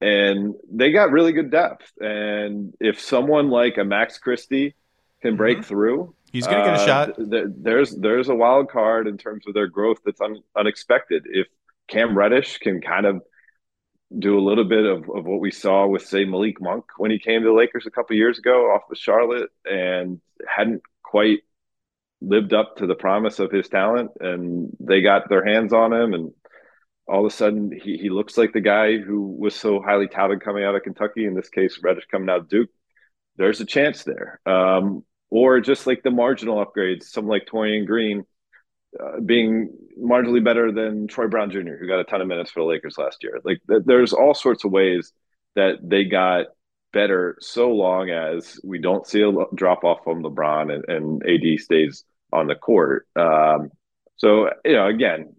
And they got really good depth. And if someone like a Max Christie can break mm-hmm. through, he's going to get a uh, shot. Th- there's there's a wild card in terms of their growth that's un- unexpected. If Cam Reddish can kind of do a little bit of, of what we saw with say Malik Monk when he came to the Lakers a couple years ago off of Charlotte and hadn't quite lived up to the promise of his talent and they got their hands on him and all of a sudden he, he looks like the guy who was so highly touted coming out of Kentucky in this case Reddish coming out of Duke there's a chance there. Um, or just like the marginal upgrades, something like Taurean Green uh, being marginally better than Troy Brown Jr., who got a ton of minutes for the Lakers last year. Like th- there's all sorts of ways that they got better so long as we don't see a drop off from LeBron and, and AD stays on the court. Um, so, you know, again,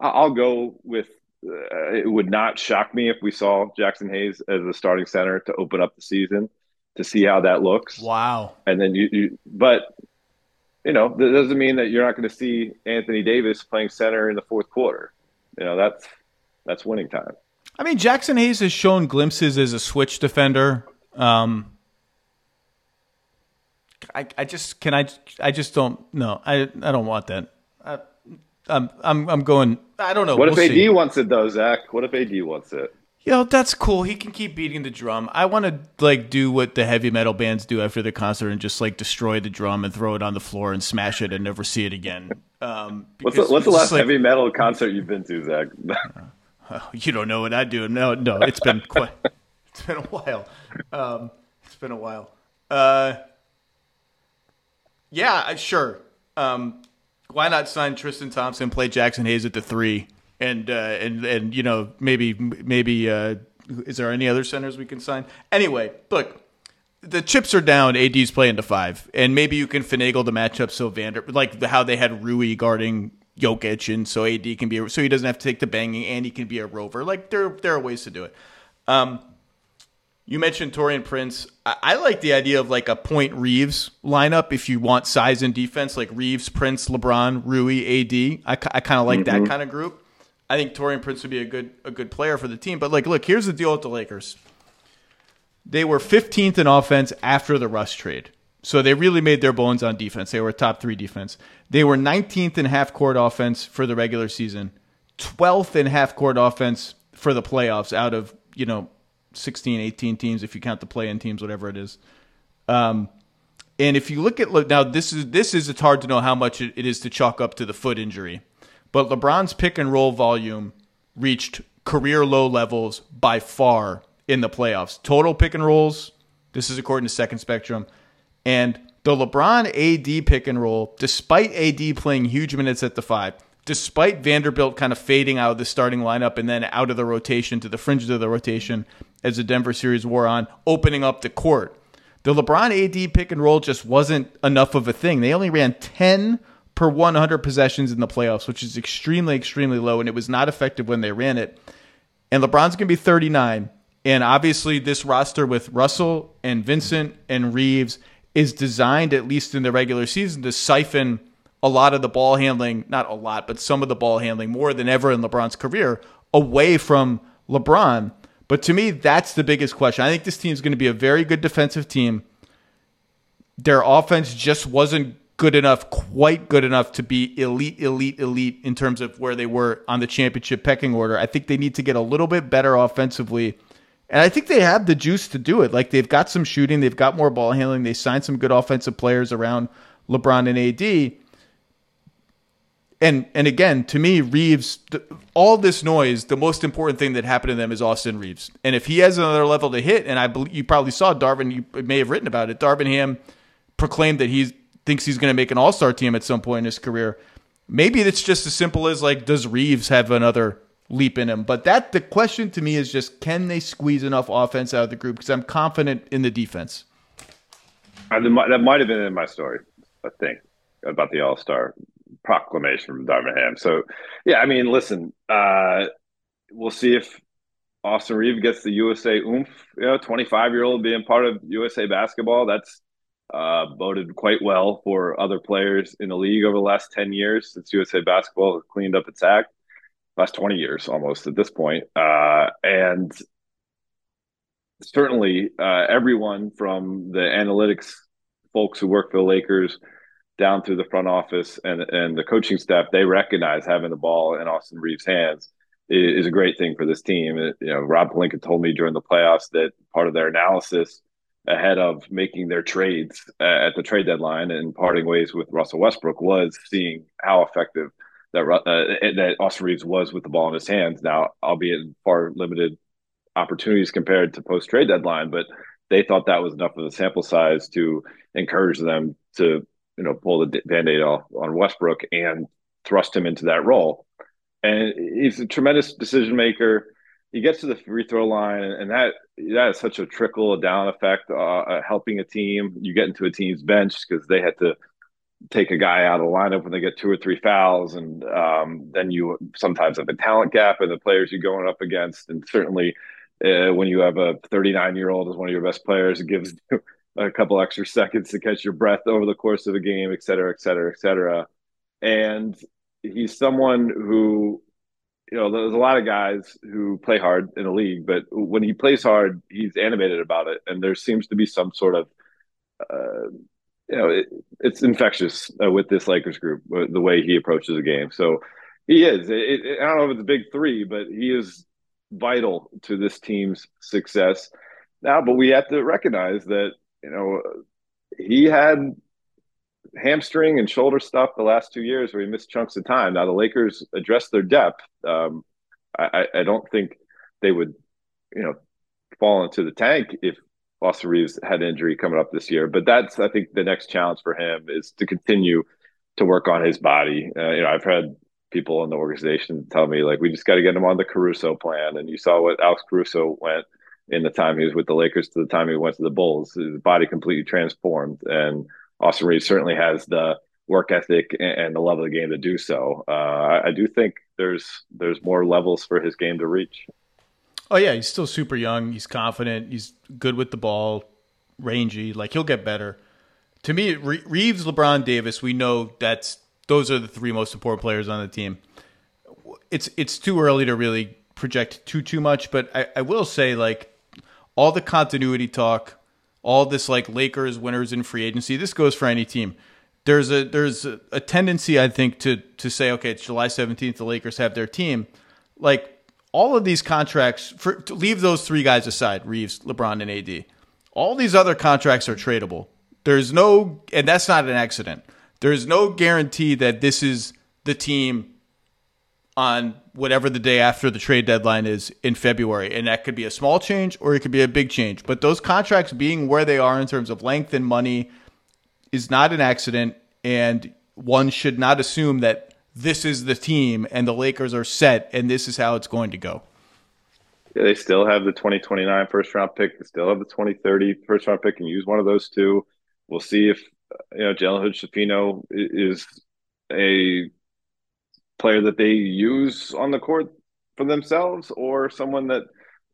I'll go with uh, it would not shock me if we saw Jaxson Hayes as a starting center to open up the season to see how that looks. Wow. And then you, you but you know, that doesn't mean that you're not going to see Anthony Davis playing center in the fourth quarter. You know, that's that's winning time. I mean, Jaxson Hayes has shown glimpses as a switch defender. Um, I, I just can I I just don't no I I don't want that. I, I'm I'm I'm going. I don't know. What we'll if AD see. wants it though, Zach? What if AD wants it? Yo, that's cool. He can keep beating the drum. I want to like do what the heavy metal bands do after the concert and just like destroy the drum and throw it on the floor and smash it and never see it again. Um, What's the, what's the last like- heavy metal concert you've been to, Zach? Oh, you don't know what I do. No, no, it's been quite. It's been a while. Um, it's been a while. Uh, yeah, sure. Um, why not sign Tristan Thompson, play Jaxson Hayes at the three, and uh, and and you know maybe maybe uh, is there any other centers we can sign? Anyway, look, the chips are down. AD's playing the five, and maybe you can finagle the matchup so Vander like how they had Rui guarding Jokic, and so AD can be so he doesn't have to take the banging, and he can be a rover. Like there there are ways to do it. Um, you mentioned Taurean Prince. I, I like the idea of like a point Reaves lineup if you want size and defense, like Reaves, Prince, LeBron, Rui, AD. I, I kind of like that kind of group. I think Taurean Prince would be a good a good player for the team. But like, look, here's the deal with the Lakers. They were 15th in offense after the Russ trade. So they really made their bones on defense. They were a top three defense. They were 19th in half court offense for the regular season, 12th in half court offense for the playoffs out of, you know, 16, 18 teams, if you count the play in teams, whatever it is. Um, and if you look at look now, this is this is it's hard to know how much it, it is to chalk up to the foot injury, but LeBron's pick and roll volume reached career low levels by far in the playoffs. Total pick and rolls. This is according to Second Spectrum, and the LeBron AD pick and roll, despite AD playing huge minutes at the five, despite Vanderbilt kind of fading out of the starting lineup and then out of the rotation to the fringes of the rotation as the Denver series wore on, opening up the court. The LeBron AD pick and roll just wasn't enough of a thing. They only ran 10 per 100 possessions in the playoffs, which is extremely, extremely low, and it was not effective when they ran it. And LeBron's going to be 39. And obviously, this roster with Russell and Vincent and Reaves is designed, at least in the regular season, to siphon a lot of the ball handling, not a lot, but some of the ball handling more than ever in LeBron's career away from LeBron. But to me, that's the biggest question. I think this team is going to be a very good defensive team. Their offense just wasn't good enough, quite good enough to be elite, elite, elite in terms of where they were on the championship pecking order. I think they need to get a little bit better offensively. And I think they have the juice to do it. Like they've got some shooting, they've got more ball handling, they signed some good offensive players around LeBron and AD. And and again, to me, Reaves, all this noise, the most important thing that happened to them is Austin Reaves. And if he has another level to hit, and I believe you probably saw Darvin, you may have written about it. Darvin Ham proclaimed that he thinks he's going to make an All Star team at some point in his career. Maybe it's just as simple as like, does Reaves have another leap in him? But that the question to me is just, can they squeeze enough offense out of the group? Because I'm confident in the defense. Uh, that might- have been in my story, I think, about the All Star proclamation from Darvin Ham. So, yeah, I mean, listen, uh, we'll see if Austin Reaves gets the USA oomph. You know, 25 year old being part of USA basketball, that's uh, boded quite well for other players in the league over the last 10 years since USA basketball cleaned up its act. Last 20 years almost at this point. Uh, and certainly uh, everyone from the analytics folks who work for the Lakers down through the front office and and the coaching staff, they recognize having the ball in Austin Reaves' hands is, a great thing for this team. You know, Rob Pelinka told me during the playoffs that part of their analysis ahead of making their trades uh, at the trade deadline and parting ways with Russell Westbrook was seeing how effective that uh, that Austin Reaves was with the ball in his hands. Now, albeit far limited opportunities compared to post trade deadline, but they thought that was enough of a sample size to encourage them to you know pull the band-aid off on Westbrook and thrust him into that role. And he's a tremendous decision maker. He gets to the free throw line, and that that is such a trickle down effect, uh, helping a team. You get into a team's bench because they had to take a guy out of the lineup when they get two or three fouls, and um, then you sometimes have a talent gap in the players you're going up against, and certainly uh, when you have a 39 year old as one of your best players, it gives you a couple extra seconds to catch your breath over the course of a game, et cetera, et cetera, et cetera. And he's someone who, you know, there's a lot of guys who play hard in the league, but when he plays hard, he's animated about it, and there seems to be some sort of uh, you know, it, it's infectious uh, with this Lakers group, uh, the way he approaches the game. So he is. It, it, I don't know if it's a big three, but he is vital to this team's success now. But we have to recognize that you know he had hamstring and shoulder stuff the last two years where he missed chunks of time. Now the Lakers addressed their depth. Um, I, I don't think they would, you know, fall into the tank if Austin Reaves had injury coming up this year. But that's I think the next challenge for him is to continue to work on his body. Uh, you know, I've had people in the organization tell me like we just got to get him on the Caruso plan, and you saw what Alex Caruso went in the time he was with the Lakers to the time he went to the Bulls. His body completely transformed, and Austin Reaves certainly has the work ethic and the love of the game to do so. Uh, I, do think there's there's more levels for his game to reach. Oh yeah, he's still super young. He's confident. He's good with the ball, rangy. Like he'll get better. To me, Reaves, LeBron, Davis. We know that's those are the three most important players on the team. It's it's too early to really project too too much, but I, I will say like all the continuity talk, all this like Lakers winners in free agency. This goes for any team. There's a there's a, a tendency I think to to say okay, it's July seventeenth. The Lakers have their team. Like all of these contracts, for, to leave those three guys aside, Reaves, LeBron, and AD, all these other contracts are tradable. There's no, and that's not an accident. There's no guarantee that this is the team on whatever the day after the trade deadline is in February. And that could be a small change or it could be a big change. But those contracts being where they are in terms of length and money is not an accident. And one should not assume that this is the team and the Lakers are set and this is how it's going to go. Yeah, they still have the 2029 first round pick. They still have the 2030 first round pick and use one of those two. We'll see if you know Jalen Hood-Schifino is a player that they use on the court for themselves or someone that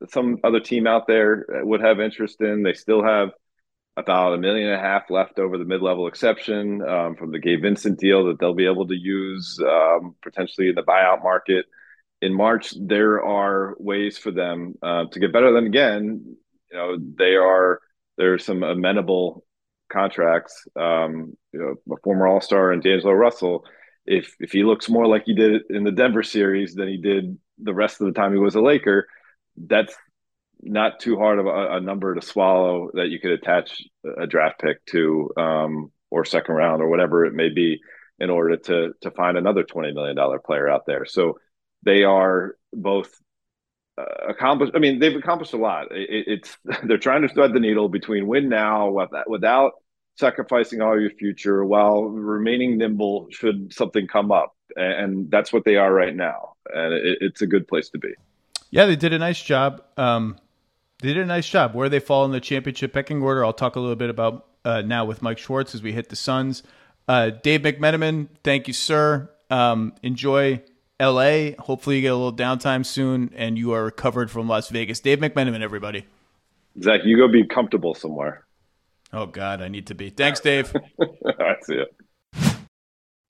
some other team out there would have interest in. They still have about a million and a half left over the mid-level exception um, from the Gabe Vincent deal that they'll be able to use um, potentially in the buyout market in March. There are ways for them uh, to get better. Then again, you know, they are there are some amenable contracts. Um, you know, a former All Star and D'Angelo Russell. If if he looks more like he did in the Denver series than he did the rest of the time he was a Laker, that's not too hard of a, a, number to swallow that you could attach a draft pick to um, or second round or whatever it may be in order to to find another twenty million dollar player out there. So they are both uh, accomplished. I mean, they've accomplished a lot. It, it's they're trying to thread the needle between win now without sacrificing all your future while remaining nimble should something come up, and that's what they are right now. And it, it's a good place to be. Yeah, they did a nice job. Um, they did a nice job. Where they fall in the championship pecking order, I'll talk a little bit about uh, now with Mike Schwartz as we hit the Suns. Uh, Dave McMenamin, thank you, sir. Um, enjoy LA. Hopefully, you get a little downtime soon and you are recovered from Las Vegas. Dave McMenamin, everybody. Zach, you go be comfortable somewhere. Oh, God, I need to be. Thanks, Dave. All right, see you.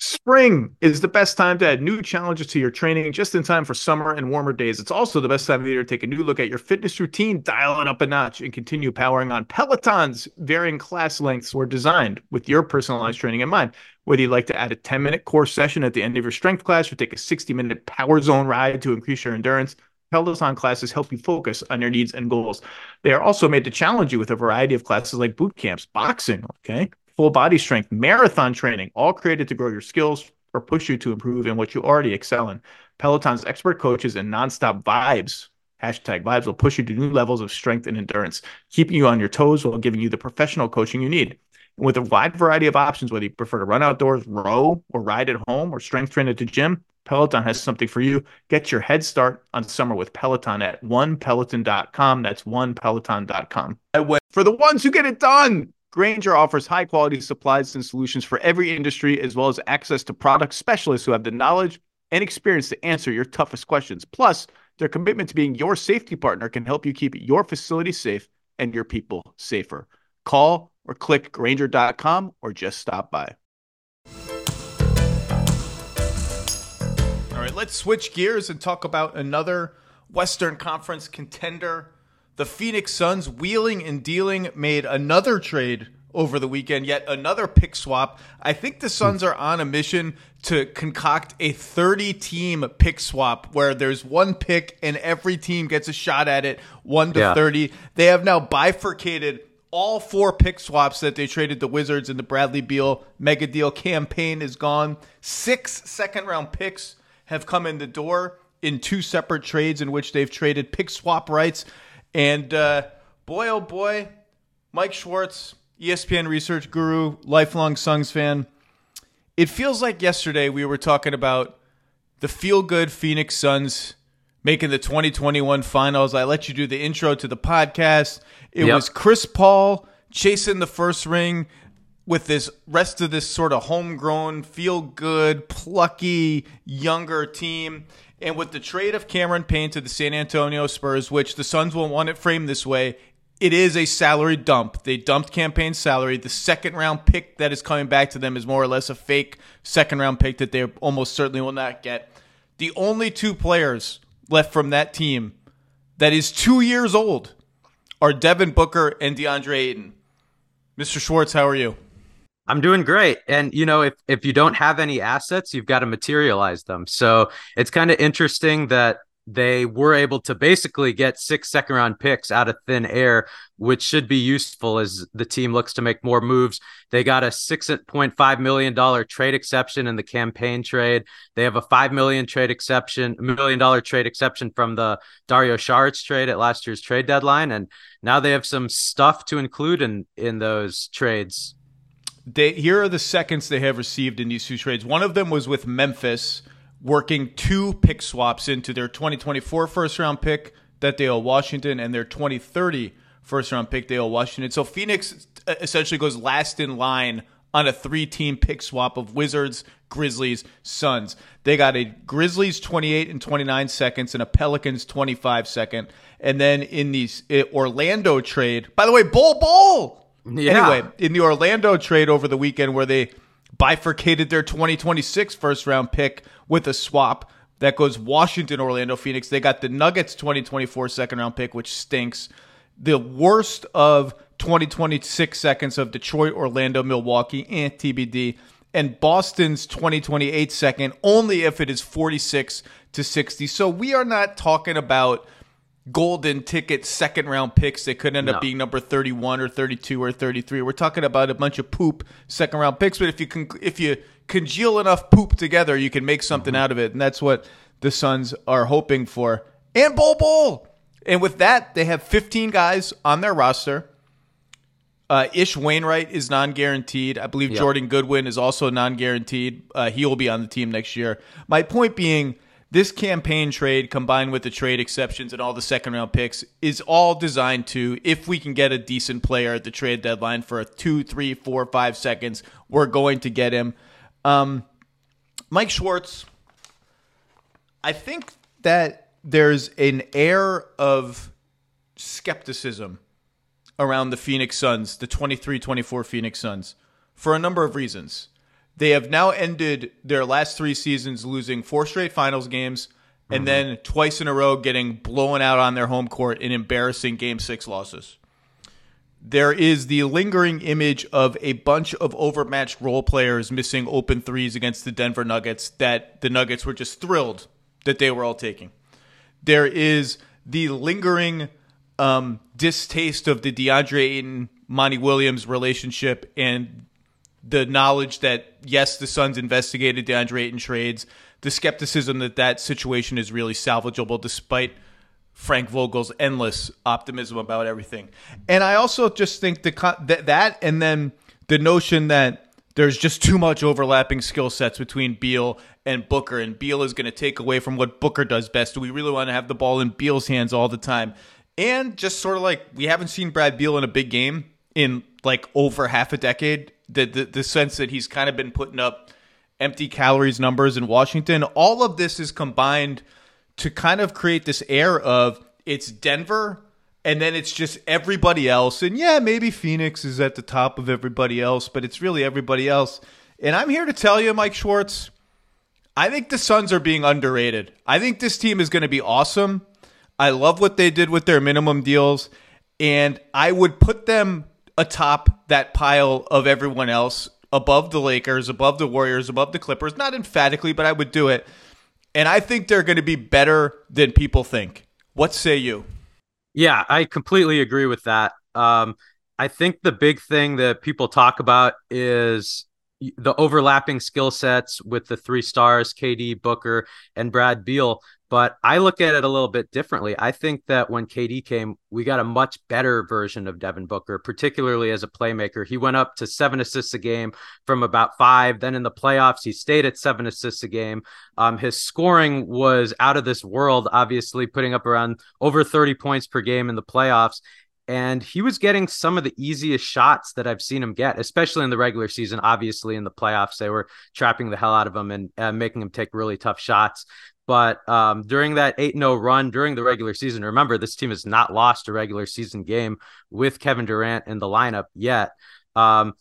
Spring is the best time to add new challenges to your training just in time for summer and warmer days. It's also the best time of year to take a new look at your fitness routine, dial it up a notch, and continue powering on. Peloton's varying class lengths were designed with your personalized training in mind. Whether you'd like to add a 10 minute core session at the end of your strength class or take a 60 minute power zone ride to increase your endurance, Peloton classes help you focus on your needs and goals. They are also made to challenge you with a variety of classes like boot camps, boxing, okay, full body strength, marathon training, all created to grow your skills or push you to improve in what you already excel in. Peloton's expert coaches and nonstop vibes Hashtag vibes will push you to new levels of strength and endurance, keeping you on your toes while giving you the professional coaching you need. And with a wide variety of options, whether you prefer to run outdoors, row, or ride at home, or strength train at the gym, Peloton has something for you. Get your head start on summer with Peloton at onepeloton.com. That's onepeloton.com. For the ones who get it done, Grainger offers high quality supplies and solutions for every industry, as well as access to product specialists who have the knowledge and experience to answer your toughest questions. Plus, their commitment to being your safety partner can help you keep your facility safe and your people safer. Call or click Grainger.com or just stop by. Right, let's switch gears and talk about another Western Conference contender. The Phoenix Suns, wheeling and dealing, made another trade over the weekend, yet another pick swap. I think the Suns are on a mission to concoct a 30 team pick swap where there's one pick and every team gets a shot at it, 1 to Yeah. 30. They have now bifurcated all four pick swaps that they traded the Wizards in the Bradley Beal mega deal Cam Payne is gone. Six second round picks have come in the door in two separate trades in which they've traded pick swap rights. And uh, boy, oh boy, Mike Schwartz, ESPN research guru, lifelong Suns fan. It feels like yesterday we were talking about the feel good Phoenix Suns making the 2021 finals. I let you do the intro to the podcast. It Yep. was Chris Paul chasing the first ring with this rest of this sort of homegrown, feel good, plucky, younger team. And with the trade of Cameron Payne to the San Antonio Spurs, which the Suns will want it framed this way, it is a salary dump. They dumped Cam Payne salary. The second round pick that is coming back to them is more or less a fake second round pick that they almost certainly will not get. The only two players left from that team that is two years old are Devin Booker and DeAndre Ayton. Mr. Schwartz, how are you? I'm doing great. And you know, if if you don't have any assets, you've got to materialize them. So it's kind of interesting that they were able to basically get six second round picks out of thin air, which should be useful as the team looks to make more moves. They got a six point five million dollar trade exception in the Cam Payne trade. They have a five million trade exception, million dollar trade exception from the Dario Saric trade at last year's trade deadline, and now they have some stuff to include in in those trades. They here are the seconds they have received in these two trades. One of them was with Memphis, working two pick swaps into their 2024 first round pick that they owe Washington and their 2030 first round pick they owe Washington. So Phoenix uh, essentially goes last in line on a three team pick swap of Wizards, Grizzlies, Suns. They got a Grizzlies 28 and 29 seconds and a Pelicans 25 second. And then in the uh, Orlando trade, by the way, Bol Bol. Yeah. Anyway, in the Orlando trade over the weekend where they bifurcated their 2026 first round pick with a swap that goes Washington, Orlando, Phoenix. They got the Nuggets 2024 second round pick, which stinks. The worst of 2026 seconds of Detroit, Orlando, Milwaukee, and TBD. And Boston's 2028 second, only if it is 46 to 60. So we are not talking about golden ticket second round picks that could end No. up being number 31 or 32 or 33. We're talking about a bunch of poop second round picks, but if you can if you congeal enough poop together, you can make something out of it, and that's what the Suns are hoping for. And Bol Bol. And with that, they have 15 guys on their roster. Uh, Ish Wainwright is non-guaranteed. I believe Yep. Jordan Goodwin is also non-guaranteed. Uh, he will be on the team next year. My point being, this Cam Payne trade combined with the trade exceptions and all the second-round picks is all designed to, if we can get a decent player at the trade deadline for two, three, four, five seconds, we're going to get him. Um, Mike Schwartz, I think that there's an air of skepticism around the Phoenix Suns, the 23 24 Phoenix Suns, for a number of reasons. They have now ended their last three seasons losing four straight finals games and then twice in a row getting blown out on their home court in embarrassing game six losses. There is the lingering image of a bunch of overmatched role players missing open threes against the Denver Nuggets that the Nuggets were just thrilled that they were all taking there is the lingering um, distaste of the DeAndre Ayton Monty Williams relationship and the knowledge that yes, the Suns investigated DeAndre Ayton trades, the skepticism that that situation is really salvageable, despite Frank Vogel's endless optimism about everything. And I also just think the that that and then the notion that there's just too much overlapping skill sets between Beal and Booker, and Beal is going to take away from what Booker does best. Do we really want to have the ball in Beal's hands all the time? And just sort of like we haven't seen Brad Beal in a big game in like over half a decade. The, the, the sense that he's kind of been putting up empty calories numbers in Washington. All of this is combined to kind of create this air of it's Denver and then it's just everybody else. And yeah, maybe Phoenix is at the top of everybody else, but it's really everybody else. And I'm here to tell you, Mike Schwartz, I think the Suns are being underrated. I think this team is going to be awesome. I love what they did with their minimum deals, and I would put them atop that pile of everyone else, above the Lakers, above the Warriors, above the Clippers. Not emphatically, but I would do it. And I think they're going to be better than people think. What say you? Yeah, I completely agree with that. Um, I think the big thing that people talk about is the overlapping skill sets with the three stars, KD, Booker, and Brad Beal. But I look at it a little bit differently. I think that when KD came, we got a much better version of Devin Booker, particularly as a playmaker. He went up to seven assists a game from about five. Then in the playoffs, he stayed at seven assists a game. Um, his scoring was out of this world, obviously putting up around over 30 points per game in the playoffs and he was getting some of the easiest shots that I've seen him get, especially in the regular season. Obviously, in the playoffs, they were trapping the hell out of him and uh, making him take really tough shots. But um, during that 8 0 run during the regular season, remember, this team has not lost a regular season game with Kevin Durant in the lineup yet. Um,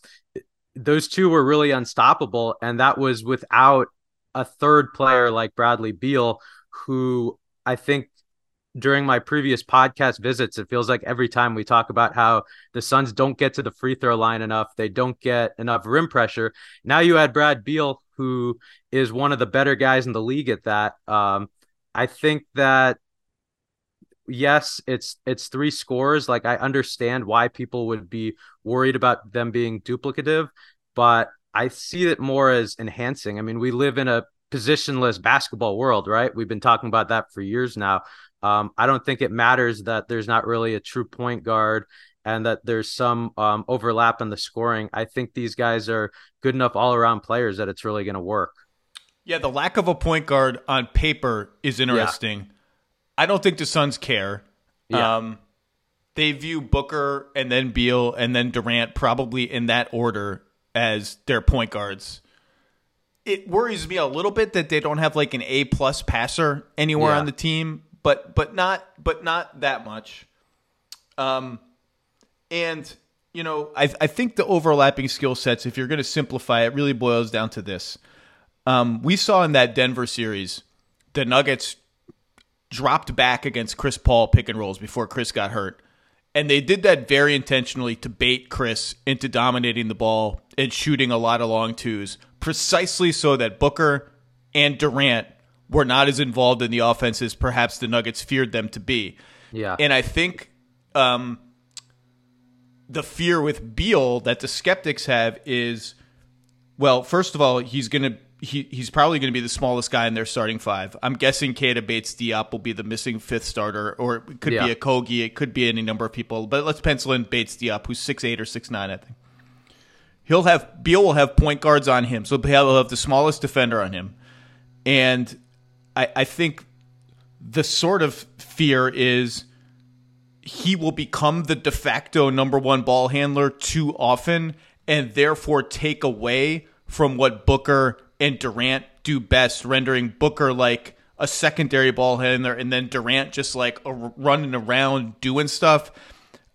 those two were really unstoppable. And that was without a third player like Bradley Beal, who I think during my previous podcast visits, it feels like every time we talk about how the Suns don't get to the free throw line enough, they don't get enough rim pressure. Now you add Brad Beal, who is one of the better guys in the league at that. Um, I think that yes, it's it's three scores. Like I understand why people would be worried about them being duplicative, but I see it more as enhancing. I mean, we live in a positionless basketball world, right? We've been talking about that for years now. Um, I don't think it matters that there's not really a true point guard and that there's some um, overlap in the scoring. I think these guys are good enough all around players that it's really going to work. Yeah, the lack of a point guard on paper is interesting. Yeah. I don't think the Suns care. Yeah. Um, they view Booker and then Beal and then Durant probably in that order as their point guards. It worries me a little bit that they don't have like an A plus passer anywhere yeah. on the team, but but not but not that much. Um, and, you know, I, I think the overlapping skill sets, if you're going to simplify it, really boils down to this. Um, we saw in that Denver series, the Nuggets dropped back against Chris Paul pick and rolls before Chris got hurt. And they did that very intentionally to bait Chris into dominating the ball and shooting a lot of long twos, precisely so that Booker and Durant were not as involved in the offense as perhaps the Nuggets feared them to be. Yeah. And I think um, the fear with Beal that the skeptics have is, well, first of all, he's going to he, he's probably going to be the smallest guy in their starting five. I'm guessing Keita Bates Diop will be the missing fifth starter, or it could yeah. be Okogie, it could be any number of people. But let's pencil in Bates Diop, who's six eight or six nine, I think. He'll have Beal will have point guards on him, so he'll have the smallest defender on him, and I, I think the sort of fear is he will become the de facto number one ball handler too often and therefore take away from what Booker and Durant do best, rendering Booker like a secondary ball handler and then Durant just like running around doing stuff.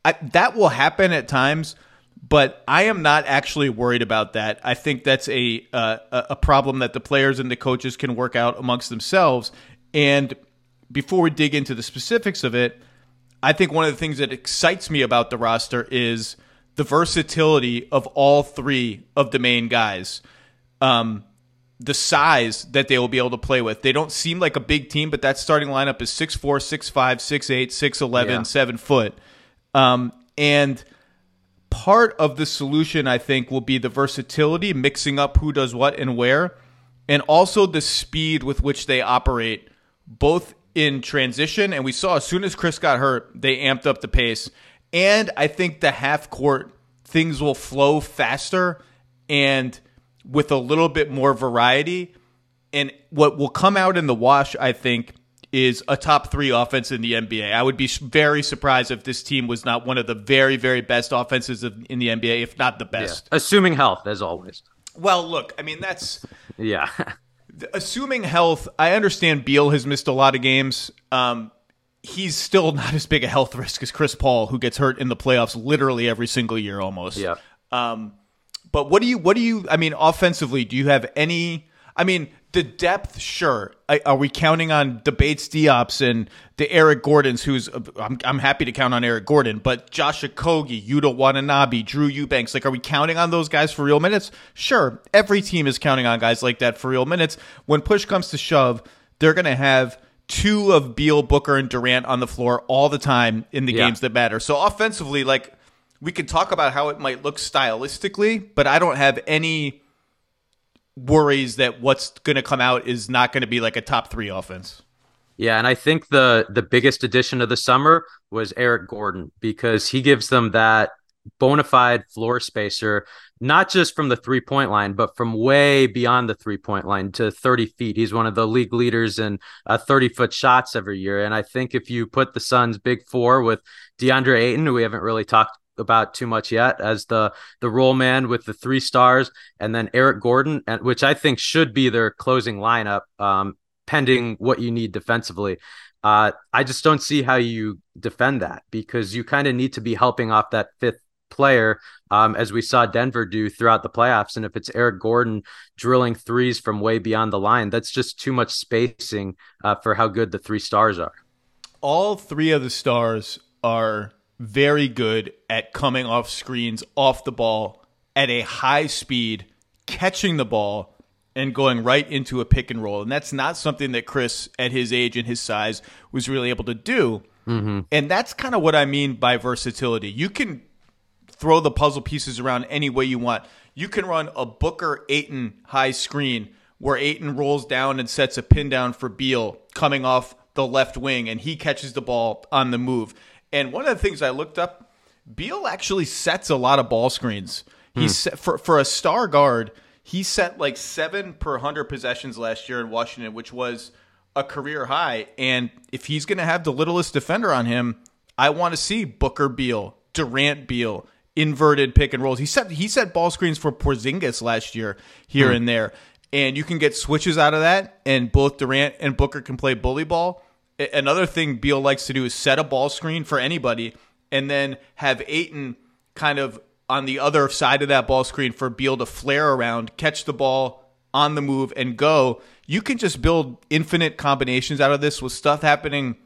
I, that will happen at times, but I am not actually worried about that. I think that's a uh, a problem that the players and the coaches can work out amongst themselves. And before we dig into the specifics of it, I think one of the things that excites me about the roster is the versatility of all three of the main guys. Um, the size that they will be able to play with. They don't seem like a big team, but that starting lineup is 6'4, 6'5, 6'8, 6'11, yeah. 7 foot. Um, and part of the solution, I think, will be the versatility, mixing up who does what and where, and also the speed with which they operate, both in transition, and we saw as soon as Chris got hurt, they amped up the pace. And I think the half court things will flow faster and with a little bit more variety. And what will come out in the wash, I think, is a top three offense in the NBA. I would be very surprised if this team was not one of the very, very best offenses in the NBA, if not the best. Yeah. Assuming health, as always. Well, look, I mean, that's. Yeah. assuming health, I understand Beal has missed a lot of games. Um, he's still not as big a health risk as Chris Paul, who gets hurt in the playoffs literally every single year almost. Yeah. Um, but what do you, what do you, I mean, offensively, do you have any, I mean, the depth, sure. Are we counting on debates Bates Diops and the Eric Gordons? Who's I'm, I'm happy to count on Eric Gordon, but Josh Okogie, Yuta Watanabe, Drew Eubanks. Like, are we counting on those guys for real minutes? Sure. Every team is counting on guys like that for real minutes. When push comes to shove, they're going to have two of Beal, Booker, and Durant on the floor all the time in the yeah. games that matter. So offensively, like we could talk about how it might look stylistically, but I don't have any worries that what's going to come out is not going to be like a top three offense. Yeah, and I think the the biggest addition of the summer was Eric Gordon because he gives them that bona fide floor spacer, not just from the three point line, but from way beyond the three point line to 30 feet. He's one of the league leaders in uh, 30 foot shots every year. And I think if you put the Suns' big four with DeAndre Ayton, who we haven't really talked about too much yet as the the role man with the three stars and then Eric Gordon and which I think should be their closing lineup um, pending what you need defensively. Uh, I just don't see how you defend that because you kind of need to be helping off that fifth player um, as we saw Denver do throughout the playoffs. And if it's Eric Gordon drilling threes from way beyond the line that's just too much spacing uh, for how good the three stars are. All three of the stars are very good at coming off screens off the ball at a high speed, catching the ball and going right into a pick and roll. And that's not something that Chris, at his age and his size, was really able to do. Mm-hmm. And that's kind of what I mean by versatility. You can throw the puzzle pieces around any way you want. You can run a Booker Ayton high screen where Ayton rolls down and sets a pin down for Beal coming off the left wing and he catches the ball on the move. And one of the things I looked up, Beal actually sets a lot of ball screens. He hmm. set, for for a star guard, he set like seven per hundred possessions last year in Washington, which was a career high. And if he's going to have the littlest defender on him, I want to see Booker Beal, Durant Beal, inverted pick and rolls. He set he set ball screens for Porzingis last year here hmm. and there, and you can get switches out of that. And both Durant and Booker can play bully ball another thing Beal likes to do is set a ball screen for anybody and then have Ayton kind of on the other side of that ball screen for Beal to flare around, catch the ball on the move, and go. You can just build infinite combinations out of this with stuff happening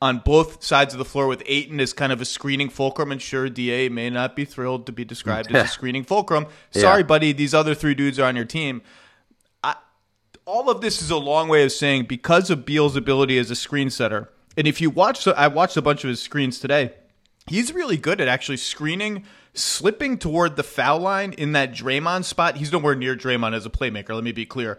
on both sides of the floor with Ayton as kind of a screening fulcrum. And sure, DA may not be thrilled to be described as a screening fulcrum. Sorry, yeah. buddy, these other three dudes are on your team all of this is a long way of saying because of Beal's ability as a screen setter, and if you watch, I watched a bunch of his screens today. He's really good at actually screening, slipping toward the foul line in that Draymond spot. He's nowhere near Draymond as a playmaker. Let me be clear,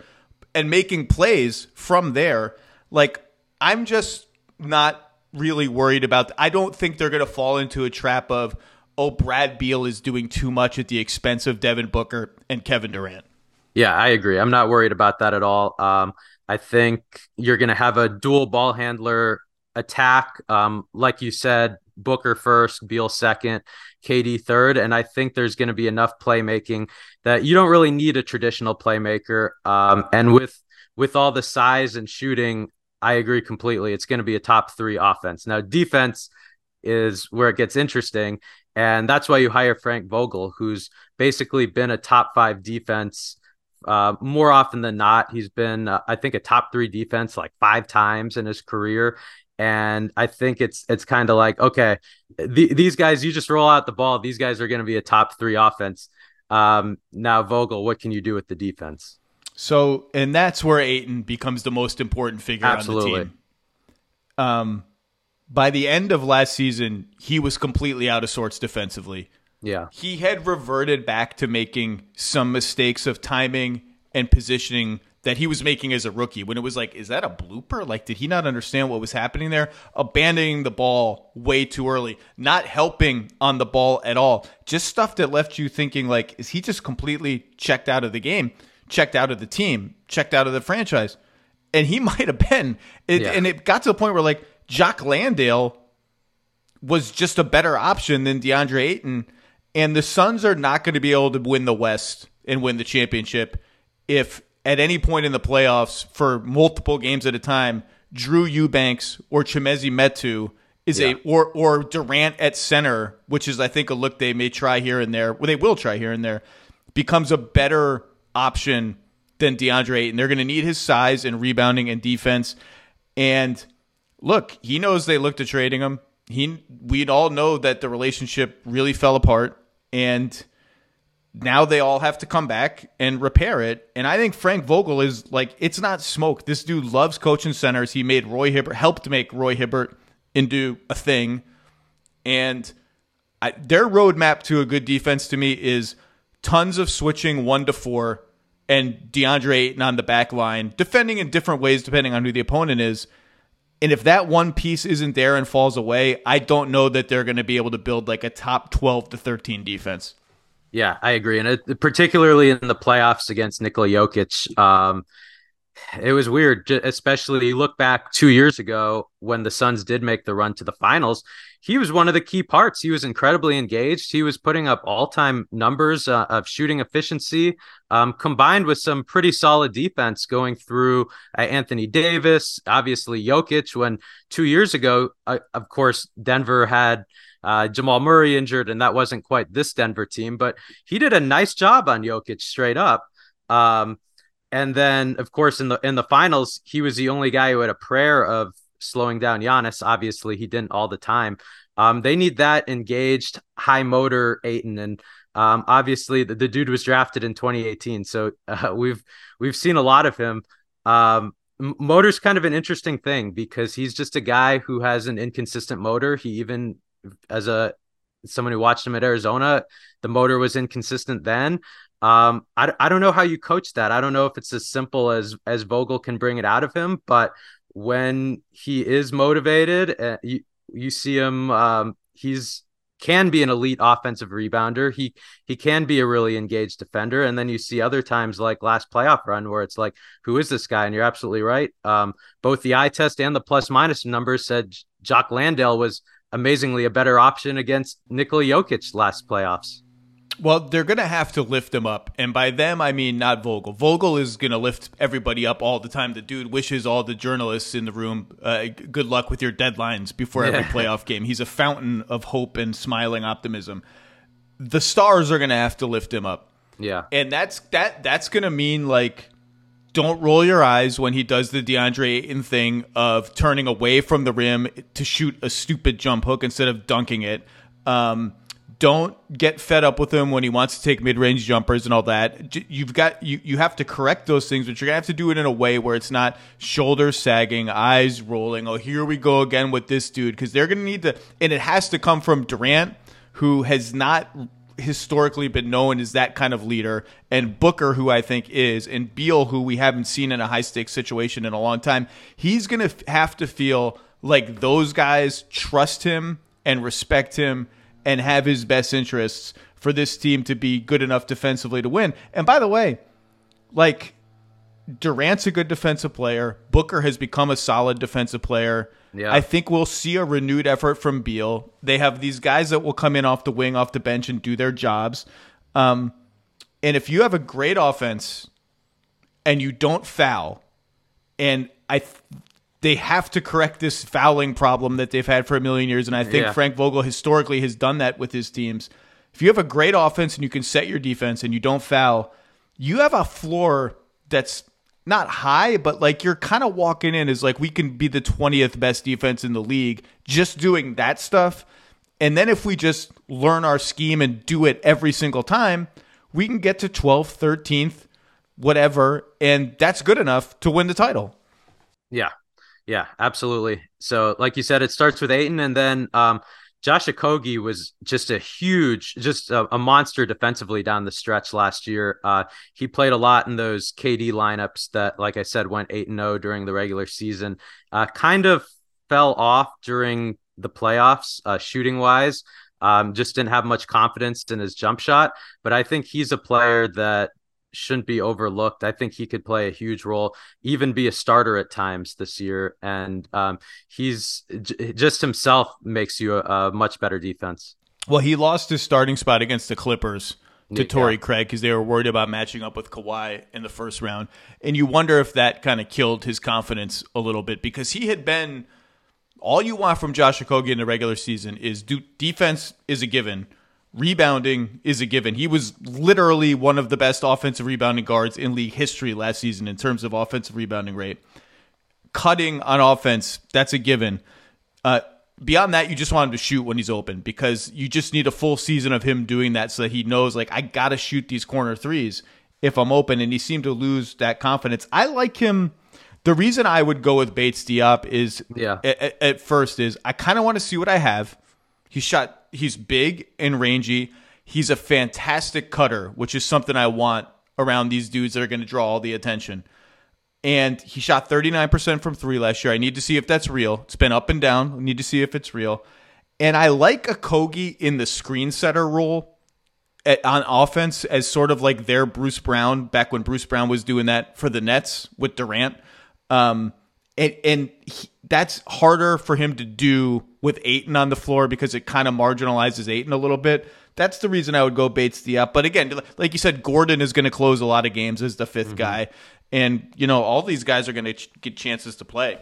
and making plays from there. Like I'm just not really worried about. I don't think they're going to fall into a trap of oh Brad Beal is doing too much at the expense of Devin Booker and Kevin Durant. Yeah, I agree. I'm not worried about that at all. Um, I think you're going to have a dual ball handler attack. Um, like you said, Booker first, Beal second, KD third. And I think there's going to be enough playmaking that you don't really need a traditional playmaker. Um, and with with all the size and shooting, I agree completely. It's going to be a top three offense. Now, defense is where it gets interesting. And that's why you hire Frank Vogel, who's basically been a top five defense uh, more often than not, he's been, uh, I think, a top three defense like five times in his career. And I think it's it's kind of like okay, the, these guys, you just roll out the ball. These guys are going to be a top three offense. Um, now Vogel, what can you do with the defense? So, and that's where Ayton becomes the most important figure Absolutely. on the team. Um, by the end of last season, he was completely out of sorts defensively. Yeah. He had reverted back to making some mistakes of timing and positioning that he was making as a rookie when it was like, is that a blooper? Like, did he not understand what was happening there? Abandoning the ball way too early, not helping on the ball at all. Just stuff that left you thinking, like, is he just completely checked out of the game, checked out of the team, checked out of the franchise? And he might have been. It, Yeah. And it got to the point where, like, Jock Landale was just a better option than DeAndre Ayton. And the Suns are not going to be able to win the West and win the championship if at any point in the playoffs for multiple games at a time, Drew Eubanks or Chimezie Metu is a or or Durant at center, which is I think a look they may try here and there. Well, they will try here and there, becomes a better option than DeAndre Ayton. They're going to need his size and rebounding and defense. And look, he knows they looked at trading him. He we'd all know that the relationship really fell apart and now they all have to come back and repair it. And I think Frank Vogel is like it's not smoke. This dude loves coaching centers. He made Roy Hibbert helped make Roy Hibbert into a thing. And I, their roadmap to a good defense to me is tons of switching one to four and DeAndre Ayton on the back line, defending in different ways depending on who the opponent is. And if that one piece isn't there and falls away, I don't know that they're going to be able to build like a top 12 to 13 defense. Yeah, I agree, and it, particularly in the playoffs against Nikola Jokic, um, it was weird. Especially you look back two years ago when the Suns did make the run to the finals. He was one of the key parts. He was incredibly engaged. He was putting up all-time numbers uh, of shooting efficiency, um, combined with some pretty solid defense going through uh, Anthony Davis, obviously Jokic. When two years ago, uh, of course, Denver had uh, Jamal Murray injured, and that wasn't quite this Denver team, but he did a nice job on Jokic straight up. Um, and then, of course, in the in the finals, he was the only guy who had a prayer of slowing down Giannis. Obviously, he didn't all the time. Um, they need that engaged, high motor Ayton, and um, obviously the, the dude was drafted in 2018, so uh, we've we've seen a lot of him. Um, motor's kind of an interesting thing because he's just a guy who has an inconsistent motor. He even as a someone who watched him at Arizona, the motor was inconsistent then. Um, I, I don't know how you coach that. I don't know if it's as simple as as Vogel can bring it out of him, but when he is motivated, uh, you you see him. Um, he's can be an elite offensive rebounder. He he can be a really engaged defender, and then you see other times like last playoff run where it's like, who is this guy? And you're absolutely right. Um, both the eye test and the plus minus numbers said Jock Landale was amazingly a better option against Nikola Jokic last playoffs. Well, they're going to have to lift him up. And by them, I mean not Vogel. Vogel is going to lift everybody up all the time. The dude wishes all the journalists in the room uh, good luck with your deadlines before every playoff game. He's a fountain of hope and smiling optimism. The stars are going to have to lift him up. Yeah. And that's that that's going to mean like don't roll your eyes when he does the DeAndre Ayton thing of turning away from the rim to shoot a stupid jump hook instead of dunking it. Um, don't get fed up with him when he wants to take mid-range jumpers and all that. You've got you you have to correct those things, but you're gonna have to do it in a way where it's not shoulders sagging, eyes rolling. Oh, here we go again with this dude because they're gonna need to, and it has to come from Durant, who has not historically been known as that kind of leader, and Booker, who I think is, and Beal, who we haven't seen in a high stakes situation in a long time. He's going to have to feel like those guys trust him and respect him and have his best interests for this team to be good enough defensively to win. And by the way, like Durant's a good defensive player. Booker has become a solid defensive player. Yeah. I think we'll see a renewed effort from Beal. They have these guys that will come in off the wing, off the bench, and do their jobs. Um, and if you have a great offense and you don't foul, and I, th- they have to correct this fouling problem that they've had for a million years. And I think Yeah. Frank Vogel historically has done that with his teams. If you have a great offense and you can set your defense and you don't foul, you have a floor that's not high, but like you're kind of walking in as like we can be the 20th best defense in the league just doing that stuff. And then if we just learn our scheme and do it every single time, we can get to 12th, 13th, whatever. And that's good enough to win the title. Yeah. Yeah, absolutely. So, like you said, it starts with Ayton, and then um, Josh Okogie was just a huge, just a, a, monster defensively down the stretch last year. Uh, he played a lot in those KD lineups that, like I said, went eight and zero oh during the regular season. Uh, kind of fell off during the playoffs, uh, shooting wise. Um, just didn't have much confidence in his jump shot. But I think he's a player that shouldn't be overlooked. I think he could play a huge role, even be a starter at times this year. And um, he's j- just himself makes you a, a, much better defense. Well, he lost his starting spot against the Clippers to yeah. Torrey Craig because they were worried about matching up with Kawhi in the first round. And you wonder if that kind of killed his confidence a little bit because he had been all you want from Josh Okogie in the regular season is do defense is a given Rebounding is a given. He was literally one of the best offensive rebounding guards in league history last season in terms of offensive rebounding rate. Cutting on offense, that's a given. Uh, beyond that, you just want him to shoot when he's open because you just need a full season of him doing that so that he knows, like, I got to shoot these corner threes if I'm open. And he seemed to lose that confidence. I like him. The reason I would go with Bates Diop is, yeah, at, at first, is I kind of want to see what I have. He shot he's big and rangy. He's a fantastic cutter, which is something I want around these dudes that are going to draw all the attention. And he shot 39% from three last year. I need to see if that's real. It's been up and down. I need to see if it's real. And I like Okogie in the screen setter role at, on offense as sort of like their Bruce Brown back when Bruce Brown was doing that for the Nets with Durant. Um, and and he, that's harder for him to do with Ayton on the floor because it kind of marginalizes Ayton a little bit. That's the reason I would go Bates Diop. But again, like you said, Gordon is going to close a lot of games as the 5th mm-hmm. guy, and you know all these guys are going to ch- get chances to play.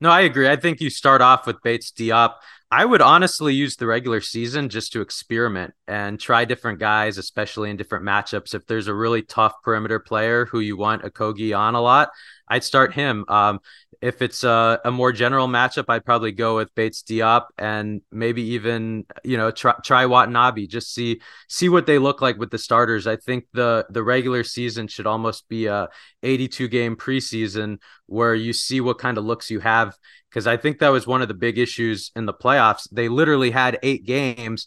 No, I agree. I think you start off with Bates Diop. I would honestly use the regular season just to experiment and try different guys, especially in different matchups. If there's a really tough perimeter player who you want Okogie on a lot, I'd start him. Um, if it's a, a, more general matchup, I'd probably go with Bates Diop and maybe even you know try, try Watanabe. Just see see what they look like with the starters. I think the the regular season should almost be a 82 game preseason where you see what kind of looks you have. Because I think that was one of the big issues in the playoffs. They literally had eight games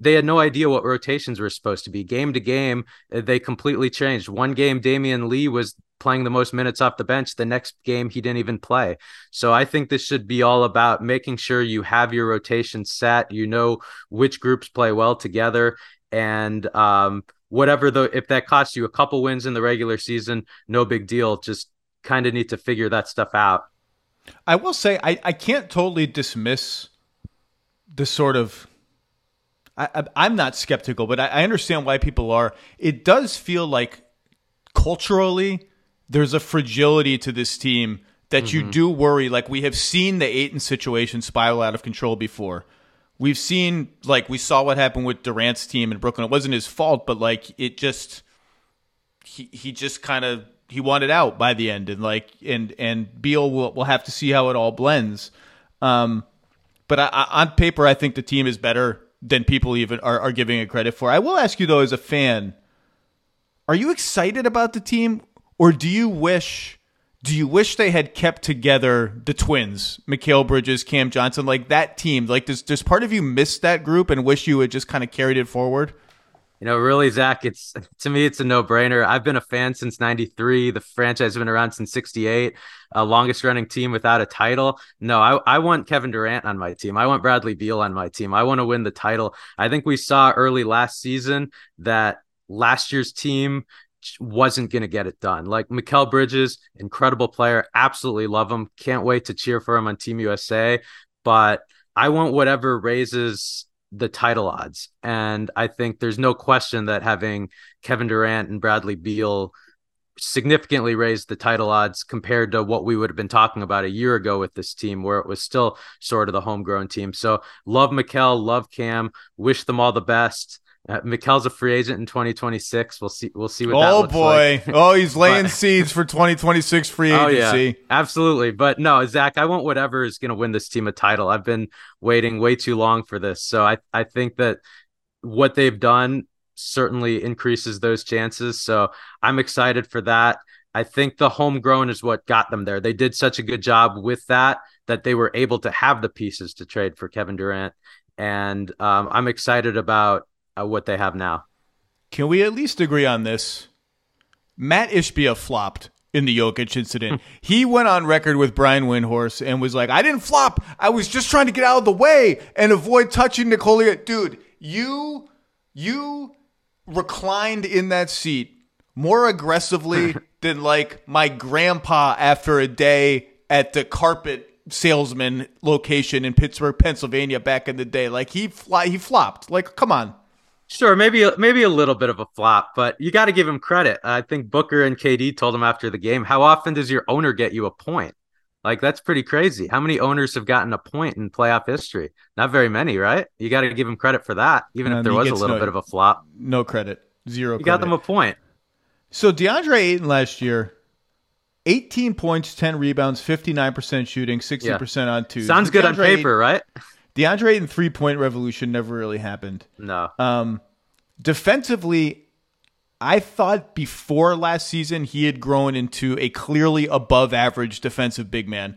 they had no idea what rotations were supposed to be. Game to game, they completely changed. One game, Damion Lee was playing the most minutes off the bench. The next game, he didn't even play. So I think this should be all about making sure you have your rotation set. You know which groups play well together, and um, whatever the if that costs you a couple wins in the regular season, no big deal. Just kind of need to figure that stuff out. I will say I, I can't totally dismiss the sort of I, am not skeptical, but I, I understand why people are. It does feel like culturally there's a fragility to this team that mm-hmm. you do worry. Like we have seen the Ayton situation spiral out of control before. We've seen like we saw what happened with Durant's team in Brooklyn. It wasn't his fault, but like it just he he just kind of he wanted out by the end, and like and and Beal will will have to see how it all blends. Um, but I, I, on paper, I think the team is better than people even are, are giving it credit for. I will ask you though, as a fan, are you excited about the team? Or do you wish do you wish they had kept together the twins, Mikal Bridges, Cam Johnson, like that team? Like, does does part of you miss that group and wish you had just kind of carried it forward? You know, really, Zach, it's to me, it's a no brainer. I've been a fan since '93. The franchise has been around since '68. Uh, longest running team without a title. No, I, I want Kevin Durant on my team. I want Bradley Beal on my team. I want to win the title. I think we saw early last season that last year's team wasn't going to get it done. Like Mikal Bridges, incredible player, absolutely love him. Can't wait to cheer for him on Team USA. But I want whatever raises the title odds. And I think there's no question that having Kevin Durant and Bradley Beal significantly raised the title odds compared to what we would have been talking about a year ago with this team, where it was still sort of the homegrown team. So love Mikal, love Cam, wish them all the best. Uh, Mikal's a free agent in 2026. We'll see. We'll see what. Oh boy! Like. oh, he's laying but, seeds for 2026 free agency. Oh yeah, absolutely. But no, Zach, I want whatever is going to win this team a title. I've been waiting way too long for this, so I I think that what they've done certainly increases those chances. So I'm excited for that. I think the homegrown is what got them there. They did such a good job with that that they were able to have the pieces to trade for Kevin Durant. And um, I'm excited about uh, what they have now. Can we at least agree on this? Matt Ishbia flopped in the Jokic incident. he went on record with Brian Windhorst and was like, I didn't flop. I was just trying to get out of the way and avoid touching Nikola. Dude, you, you reclined in that seat more aggressively than like my grandpa after a day at the carpet salesman location in Pittsburgh, Pennsylvania back in the day. Like he fly, he flopped. Like, come on. Sure, maybe maybe a little bit of a flop, but you got to give him credit. I think Booker and KD told him after the game, "How often does your owner get you a point?" Like that's pretty crazy. How many owners have gotten a point in playoff history? Not very many, right? You got to give him credit for that, even if there was a little no, bit of a flop. No credit, zero. You credit. got them a point. So DeAndre Ayton last year, 18 points, 10 rebounds, 59% shooting, 60% yeah. on two. Sounds good on paper, Ayton, right? DeAndre Ayton three point revolution never really happened. No. Um, defensively, I thought before last season he had grown into a clearly above average defensive big man.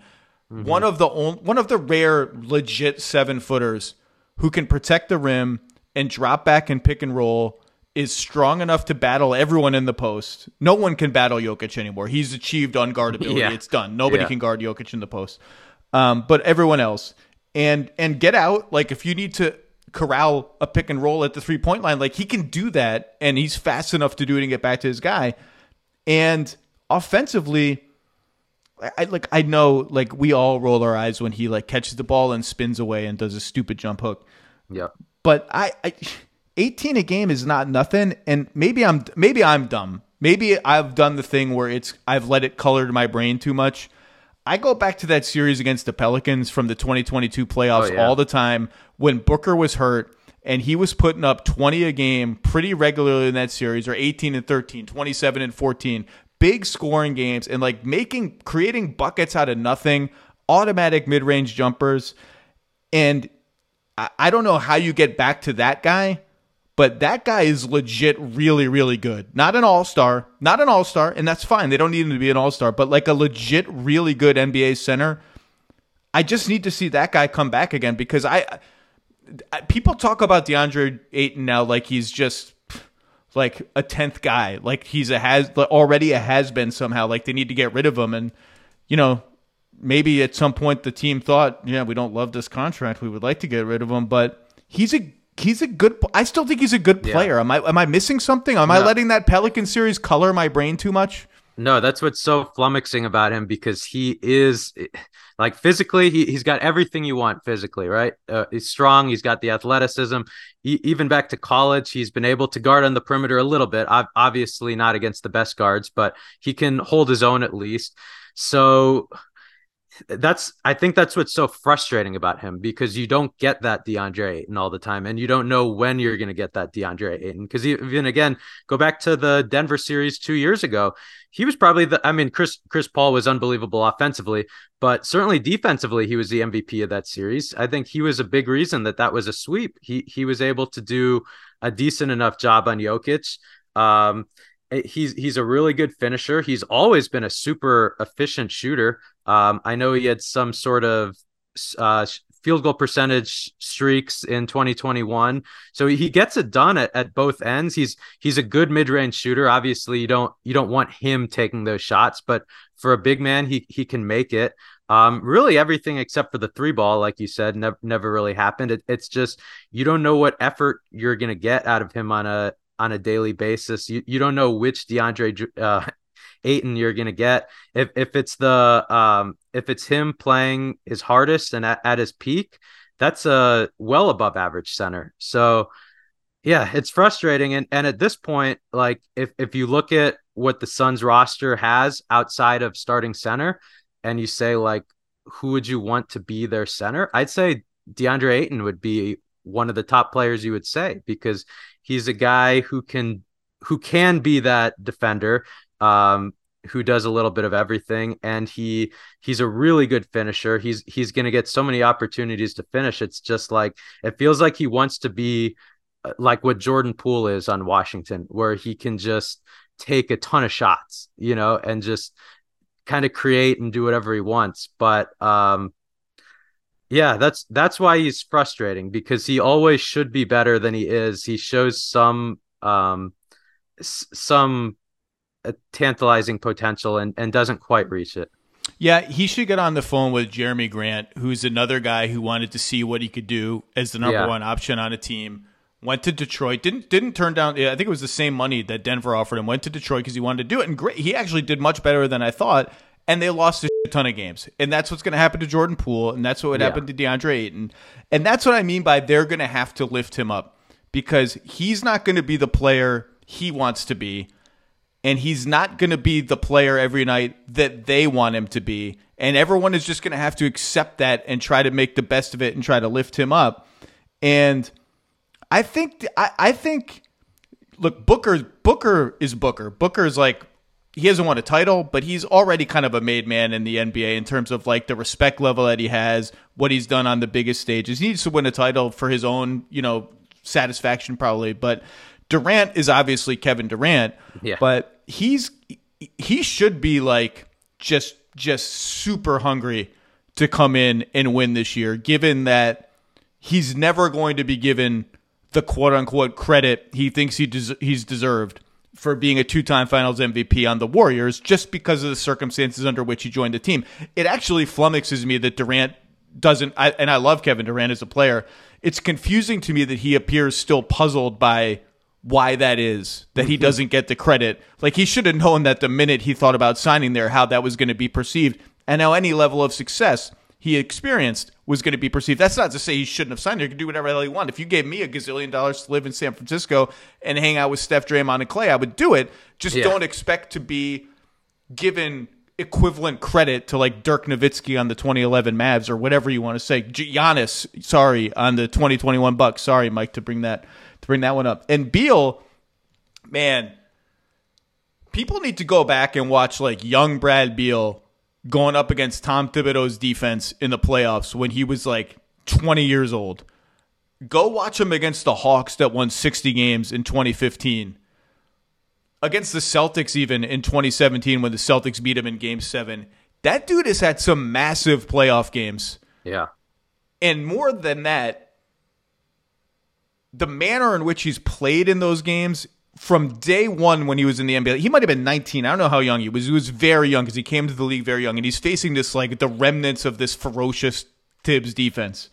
Mm-hmm. One of the only, one of the rare legit seven footers who can protect the rim and drop back and pick and roll is strong enough to battle everyone in the post. No one can battle Jokic anymore. He's achieved unguardability. Yeah. It's done. Nobody yeah. can guard Jokic in the post. Um, but everyone else and and get out. Like if you need to corral a pick and roll at the three point line, like he can do that, and he's fast enough to do it and get back to his guy. And offensively, I like I know like we all roll our eyes when he like catches the ball and spins away and does a stupid jump hook. Yeah. But I, I 18 a game is not nothing and maybe I'm maybe I'm dumb. Maybe I've done the thing where it's I've let it color my brain too much. I go back to that series against the Pelicans from the 2022 playoffs oh, yeah. all the time when Booker was hurt and he was putting up 20 a game pretty regularly in that series or 18 and 13, 27 and 14. Big scoring games and like making creating buckets out of nothing, automatic mid-range jumpers. And I, I don't know how you get back to that guy but that guy is legit really, really good. Not an all star, not an all star, and that's fine. They don't need him to be an all star, but like a legit, really good NBA center. I just need to see that guy come back again because I, I people talk about DeAndre Ayton now like he's just like a tenth guy, like he's a has already a has been somehow. Like they need to get rid of him, and you know maybe at some point the team thought, yeah, we don't love this contract, we would like to get rid of him, but he's a he's a good. I still think he's a good player. Yeah. Am I am I missing something? Am no. I letting that Pelican series color my brain too much? No, that's what's so flummoxing about him because he is like physically, he, he's got everything you want physically, right? Uh, he's strong, he's got the athleticism. He, even back to college, he's been able to guard on the perimeter a little bit. Obviously, not against the best guards, but he can hold his own at least. So that's I think that's what's so frustrating about him because you don't get that DeAndre Ayton all the time, and you don't know when you're going to get that DeAndre Ayton. Because even again, go back to the Denver series two years ago, he was probably the. I mean, Chris Chris Paul was unbelievable offensively, but certainly defensively, he was the MVP of that series. I think he was a big reason that that was a sweep. He he was able to do a decent enough job on Jokic. Um, he's he's a really good finisher. He's always been a super efficient shooter. Um, I know he had some sort of uh, field goal percentage streaks in 2021. So he gets it done at, at both ends. He's he's a good mid-range shooter. Obviously, you don't you don't want him taking those shots, but for a big man, he he can make it. Um, really everything except for the three ball, like you said, never never really happened. It, it's just you don't know what effort you're gonna get out of him on a on a daily basis. You you don't know which DeAndre uh, Ayton you're gonna get. If if it's the um if it's him playing his hardest and at, at his peak, that's a well above average center. So yeah, it's frustrating. And and at this point, like if if you look at what the Suns roster has outside of starting center, and you say like who would you want to be their center? I'd say DeAndre Ayton would be one of the top players you would say because he's a guy who can who can be that defender um, who does a little bit of everything. And he he's a really good finisher. He's he's going to get so many opportunities to finish. It's just like it feels like he wants to be uh, like what Jordan Poole is on Washington where he can just take a ton of shots you know and just kind of create and do whatever he wants. But um Yeah, that's that's why he's frustrating because he always should be better than he is. He shows some um some uh, tantalizing potential and and doesn't quite reach it. Yeah, he should get on the phone with Jerami Grant, who's another guy who wanted to see what he could do as the number Yeah. one option on a team. Went to Detroit, didn't didn't turn down. I think it was the same money that Denver offered him. Went to Detroit because he wanted to do it, and great. He actually did much better than I thought. And they lost a shit ton of games, and that's what's going to happen to Jordan Poole, and that's what would Yeah. happen to DeAndre Ayton, and that's what I mean by they're going to have to lift him up because he's not going to be the player he wants to be and he's not going to be the player every night that they want him to be. And everyone is just going to have to accept that and try to make the best of it and try to lift him up. And I think I, I think look Booker Booker is Booker. Booker is like he hasn't won a title, but he's already kind of a made man in the NBA in terms of like the respect level that he has, what he's done on the biggest stages. He needs to win a title for his own, you know, satisfaction probably, but Durant is obviously Kevin Durant, Yeah. but he's he should be like just just super hungry to come in and win this year given that he's never going to be given the quote unquote credit he thinks he des- he's deserved for being a two-time finals MVP on the Warriors just because of the circumstances under which he joined the team. It actually flummoxes me that Durant doesn't I, and I love Kevin Durant as a player. It's confusing to me that he appears still puzzled by why that is that he mm-hmm. doesn't get the credit. Like he should have known that the minute he thought about signing there how that was going to be perceived and how any level of success he experienced was going to be perceived. That's not to say he shouldn't have signed there. He could do whatever the hell he wanted. If you gave me a gazillion dollars to live in San Francisco and hang out with Steph, Draymond, and Clay, I would do it. Just Yeah. don't expect to be given equivalent credit to like Dirk Nowitzki on the 2011 Mavs or whatever you want to say. Gi- Giannis, sorry, on the 2021 Bucks. Sorry, Mike, to bring that to bring that one up. And Beal, man, people need to go back and watch like young Brad Beal going up against Tom Thibodeau's defense in the playoffs when he was like 20 years old. Go watch him against the Hawks that won 60 games in 2015 against the Celtics even in 2017 when the Celtics beat him in game 7. That dude has had some massive playoff games. Yeah. And more than that, the manner in which he's played in those games from day one when he was in the NBA, he might have been 19. I don't know how young he was. He was very young because he came to the league very young, and he's facing this like the remnants of this ferocious Thibs defense.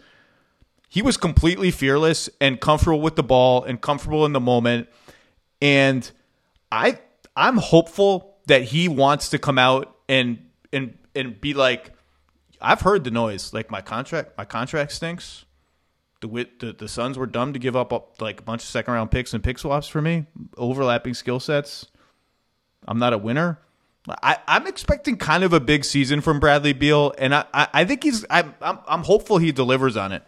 He was completely fearless and comfortable with the ball and comfortable in the moment. And I I'm hopeful that he wants to come out and and and be like, I've heard the noise. Like my contract, my contract stinks. The the, the Suns were dumb to give up like a bunch of second round picks and pick swaps for me. Overlapping skill sets. I'm not a winner. I, I'm expecting kind of a big season from Bradley Beal, and I, I, I think he's. I'm, I'm I'm hopeful he delivers on it.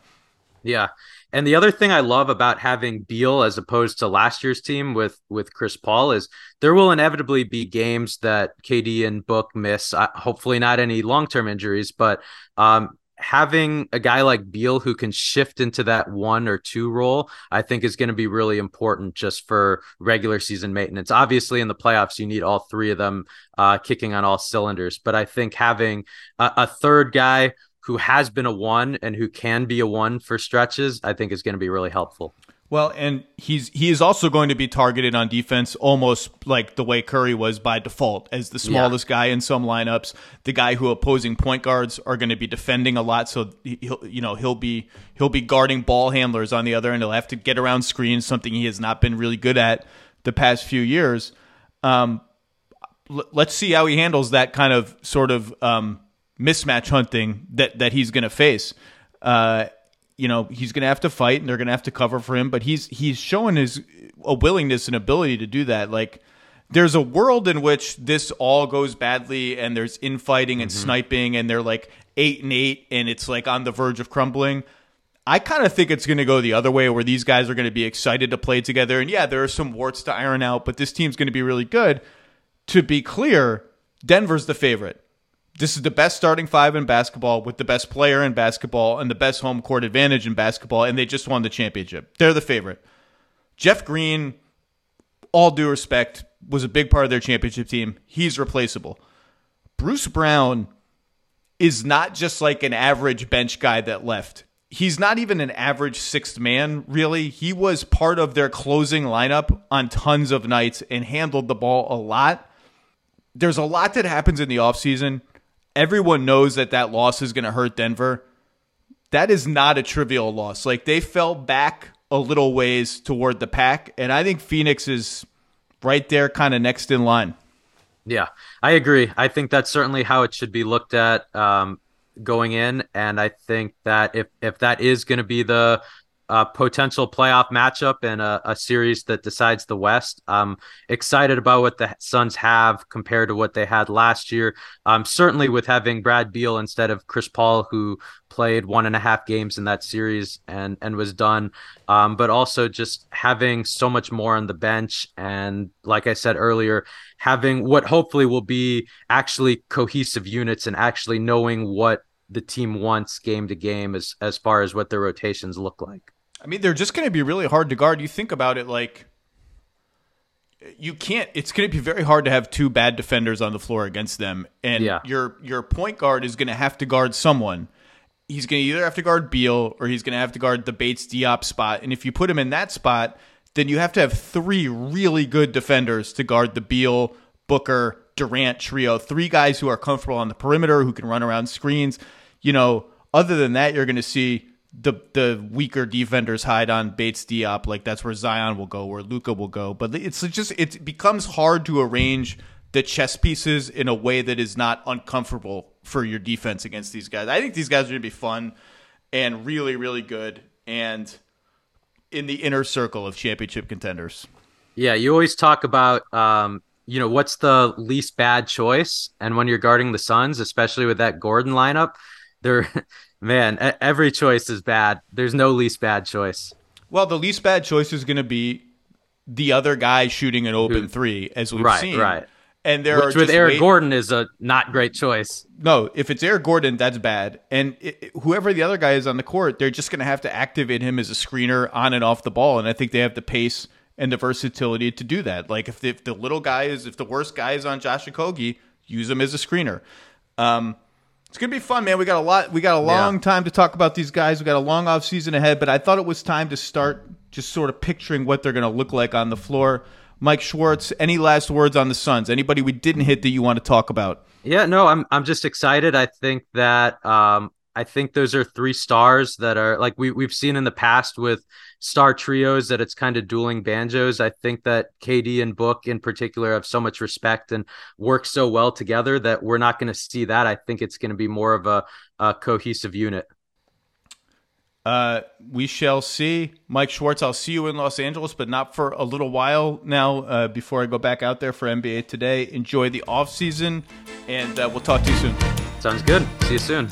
Yeah. And the other thing I love about having Beal as opposed to last year's team with with Chris Paul is there will inevitably be games that KD and Book miss. Uh, hopefully, not any long term injuries, but um, having a guy like Beal who can shift into that one or two role, I think is going to be really important just for regular season maintenance. Obviously, in the playoffs, you need all three of them uh, kicking on all cylinders. But I think having a, a third guy who has been a one and who can be a one for stretches, I think is going to be really helpful. Well, and he's he is also going to be targeted on defense almost like the way Curry was by default as the smallest guy in some lineups, the guy who opposing point guards are going to be defending a lot so he'll you know, he'll be he'll be guarding ball handlers on the other end. He'll have to get around screens, something he has not been really good at the past few years. Um, l- let's see how he handles that kind of sort of um, mismatch hunting that that he's going to face. Uh, you know, he's going to have to fight, and they're going to have to cover for him. But he's he's showing his a willingness and ability to do that. Like, there's a world in which this all goes badly, and there's infighting and mm-hmm. sniping, and they're like eight and eight, and it's like on the verge of crumbling. I kind of think it's going to go the other way, where these guys are going to be excited to play together. And yeah, there are some warts to iron out, but this team's going to be really good. To be clear, Denver's the favorite. This is the best starting five in basketball with the best player in basketball and the best home court advantage in basketball, and they just won the championship. They're the favorite. Jeff Green, all due respect, was a big part of their championship team. He's replaceable. Bruce Brown is not just like an average bench guy that left. He's not even an average sixth man, really. He was part of their closing lineup on tons of nights and handled the ball a lot. There's a lot that happens in the offseason. Everyone knows that that loss is going to hurt Denver. That is not a trivial loss. Like they fell back a little ways toward the pack, and I think Phoenix is right there, kind of next in line. Yeah, I agree. I think that's certainly how it should be looked at um, going in, and I think that if if that is going to be the uh, potential playoff matchup and a, a, series that decides the West. I'm excited about what the Suns have compared to what they had last year. Um, certainly with having Brad Beal instead of Chris Paul, who played one and a half games in that series and and was done. Um, but also just having so much more on the bench and, like I said earlier, having what hopefully will be actually cohesive units and actually knowing what the team wants game to game as as far as what their rotations look like. I mean, they're just going to be really hard to guard. You think about it like you can't it's going to be very hard to have two bad defenders on the floor against them and yeah. your your point guard is going to have to guard someone. He's going to either have to guard Beal or he's going to have to guard the Bates Diop spot. And if you put him in that spot, then you have to have three really good defenders to guard the Beal, Booker, Durant trio. Three guys who are comfortable on the perimeter, who can run around screens. You know, other than that, you're going to see the the weaker defenders hide on Bates Diop. Like that's where Zion will go, where Luka will go. But it's just it becomes hard to arrange the chess pieces in a way that is not uncomfortable for your defense against these guys. I think these guys are going to be fun and really really good and in the inner circle of championship contenders. Yeah, you always talk about um, you know what's the least bad choice, and when you're guarding the Suns, especially with that Gordon lineup, they're Man, every choice is bad. There's no least bad choice. Well, the least bad choice is going to be the other guy shooting an open three, as we've right, seen. Right, And there Which with Eric Gordon is a not great choice. No, if it's Eric Gordon, that's bad. And it, whoever the other guy is on the court, they're just going to have to activate him as a screener on and off the ball. And I think they have the pace and the versatility to do that. Like if the, if the little guy is, if the worst guy is on Josh Okogie, use him as a screener. Um, it's gonna be fun, man. We got a lot. We got a long yeah. time to talk about these guys. We got a long off season ahead, but I thought it was time to start just sort of picturing what they're gonna look like on the floor. Mike Schwartz, any last words on the Suns? Anybody we didn't hit that you want to talk about? Yeah, no, I'm I'm just excited. I think that um, I think those are three stars that are like we we've seen in the past with star trios that it's kind of dueling banjos. I think that KD and Book in particular have so much respect and work so well together that we're not going to see that. I think it's going to be more of a, a cohesive unit. Uh, we shall see. Mike Schwartz, I'll see you in Los Angeles, but not for a little while now uh, before I go back out there for NBA Today. Enjoy the off season, and uh, we'll talk to you soon. Sounds good. See you soon.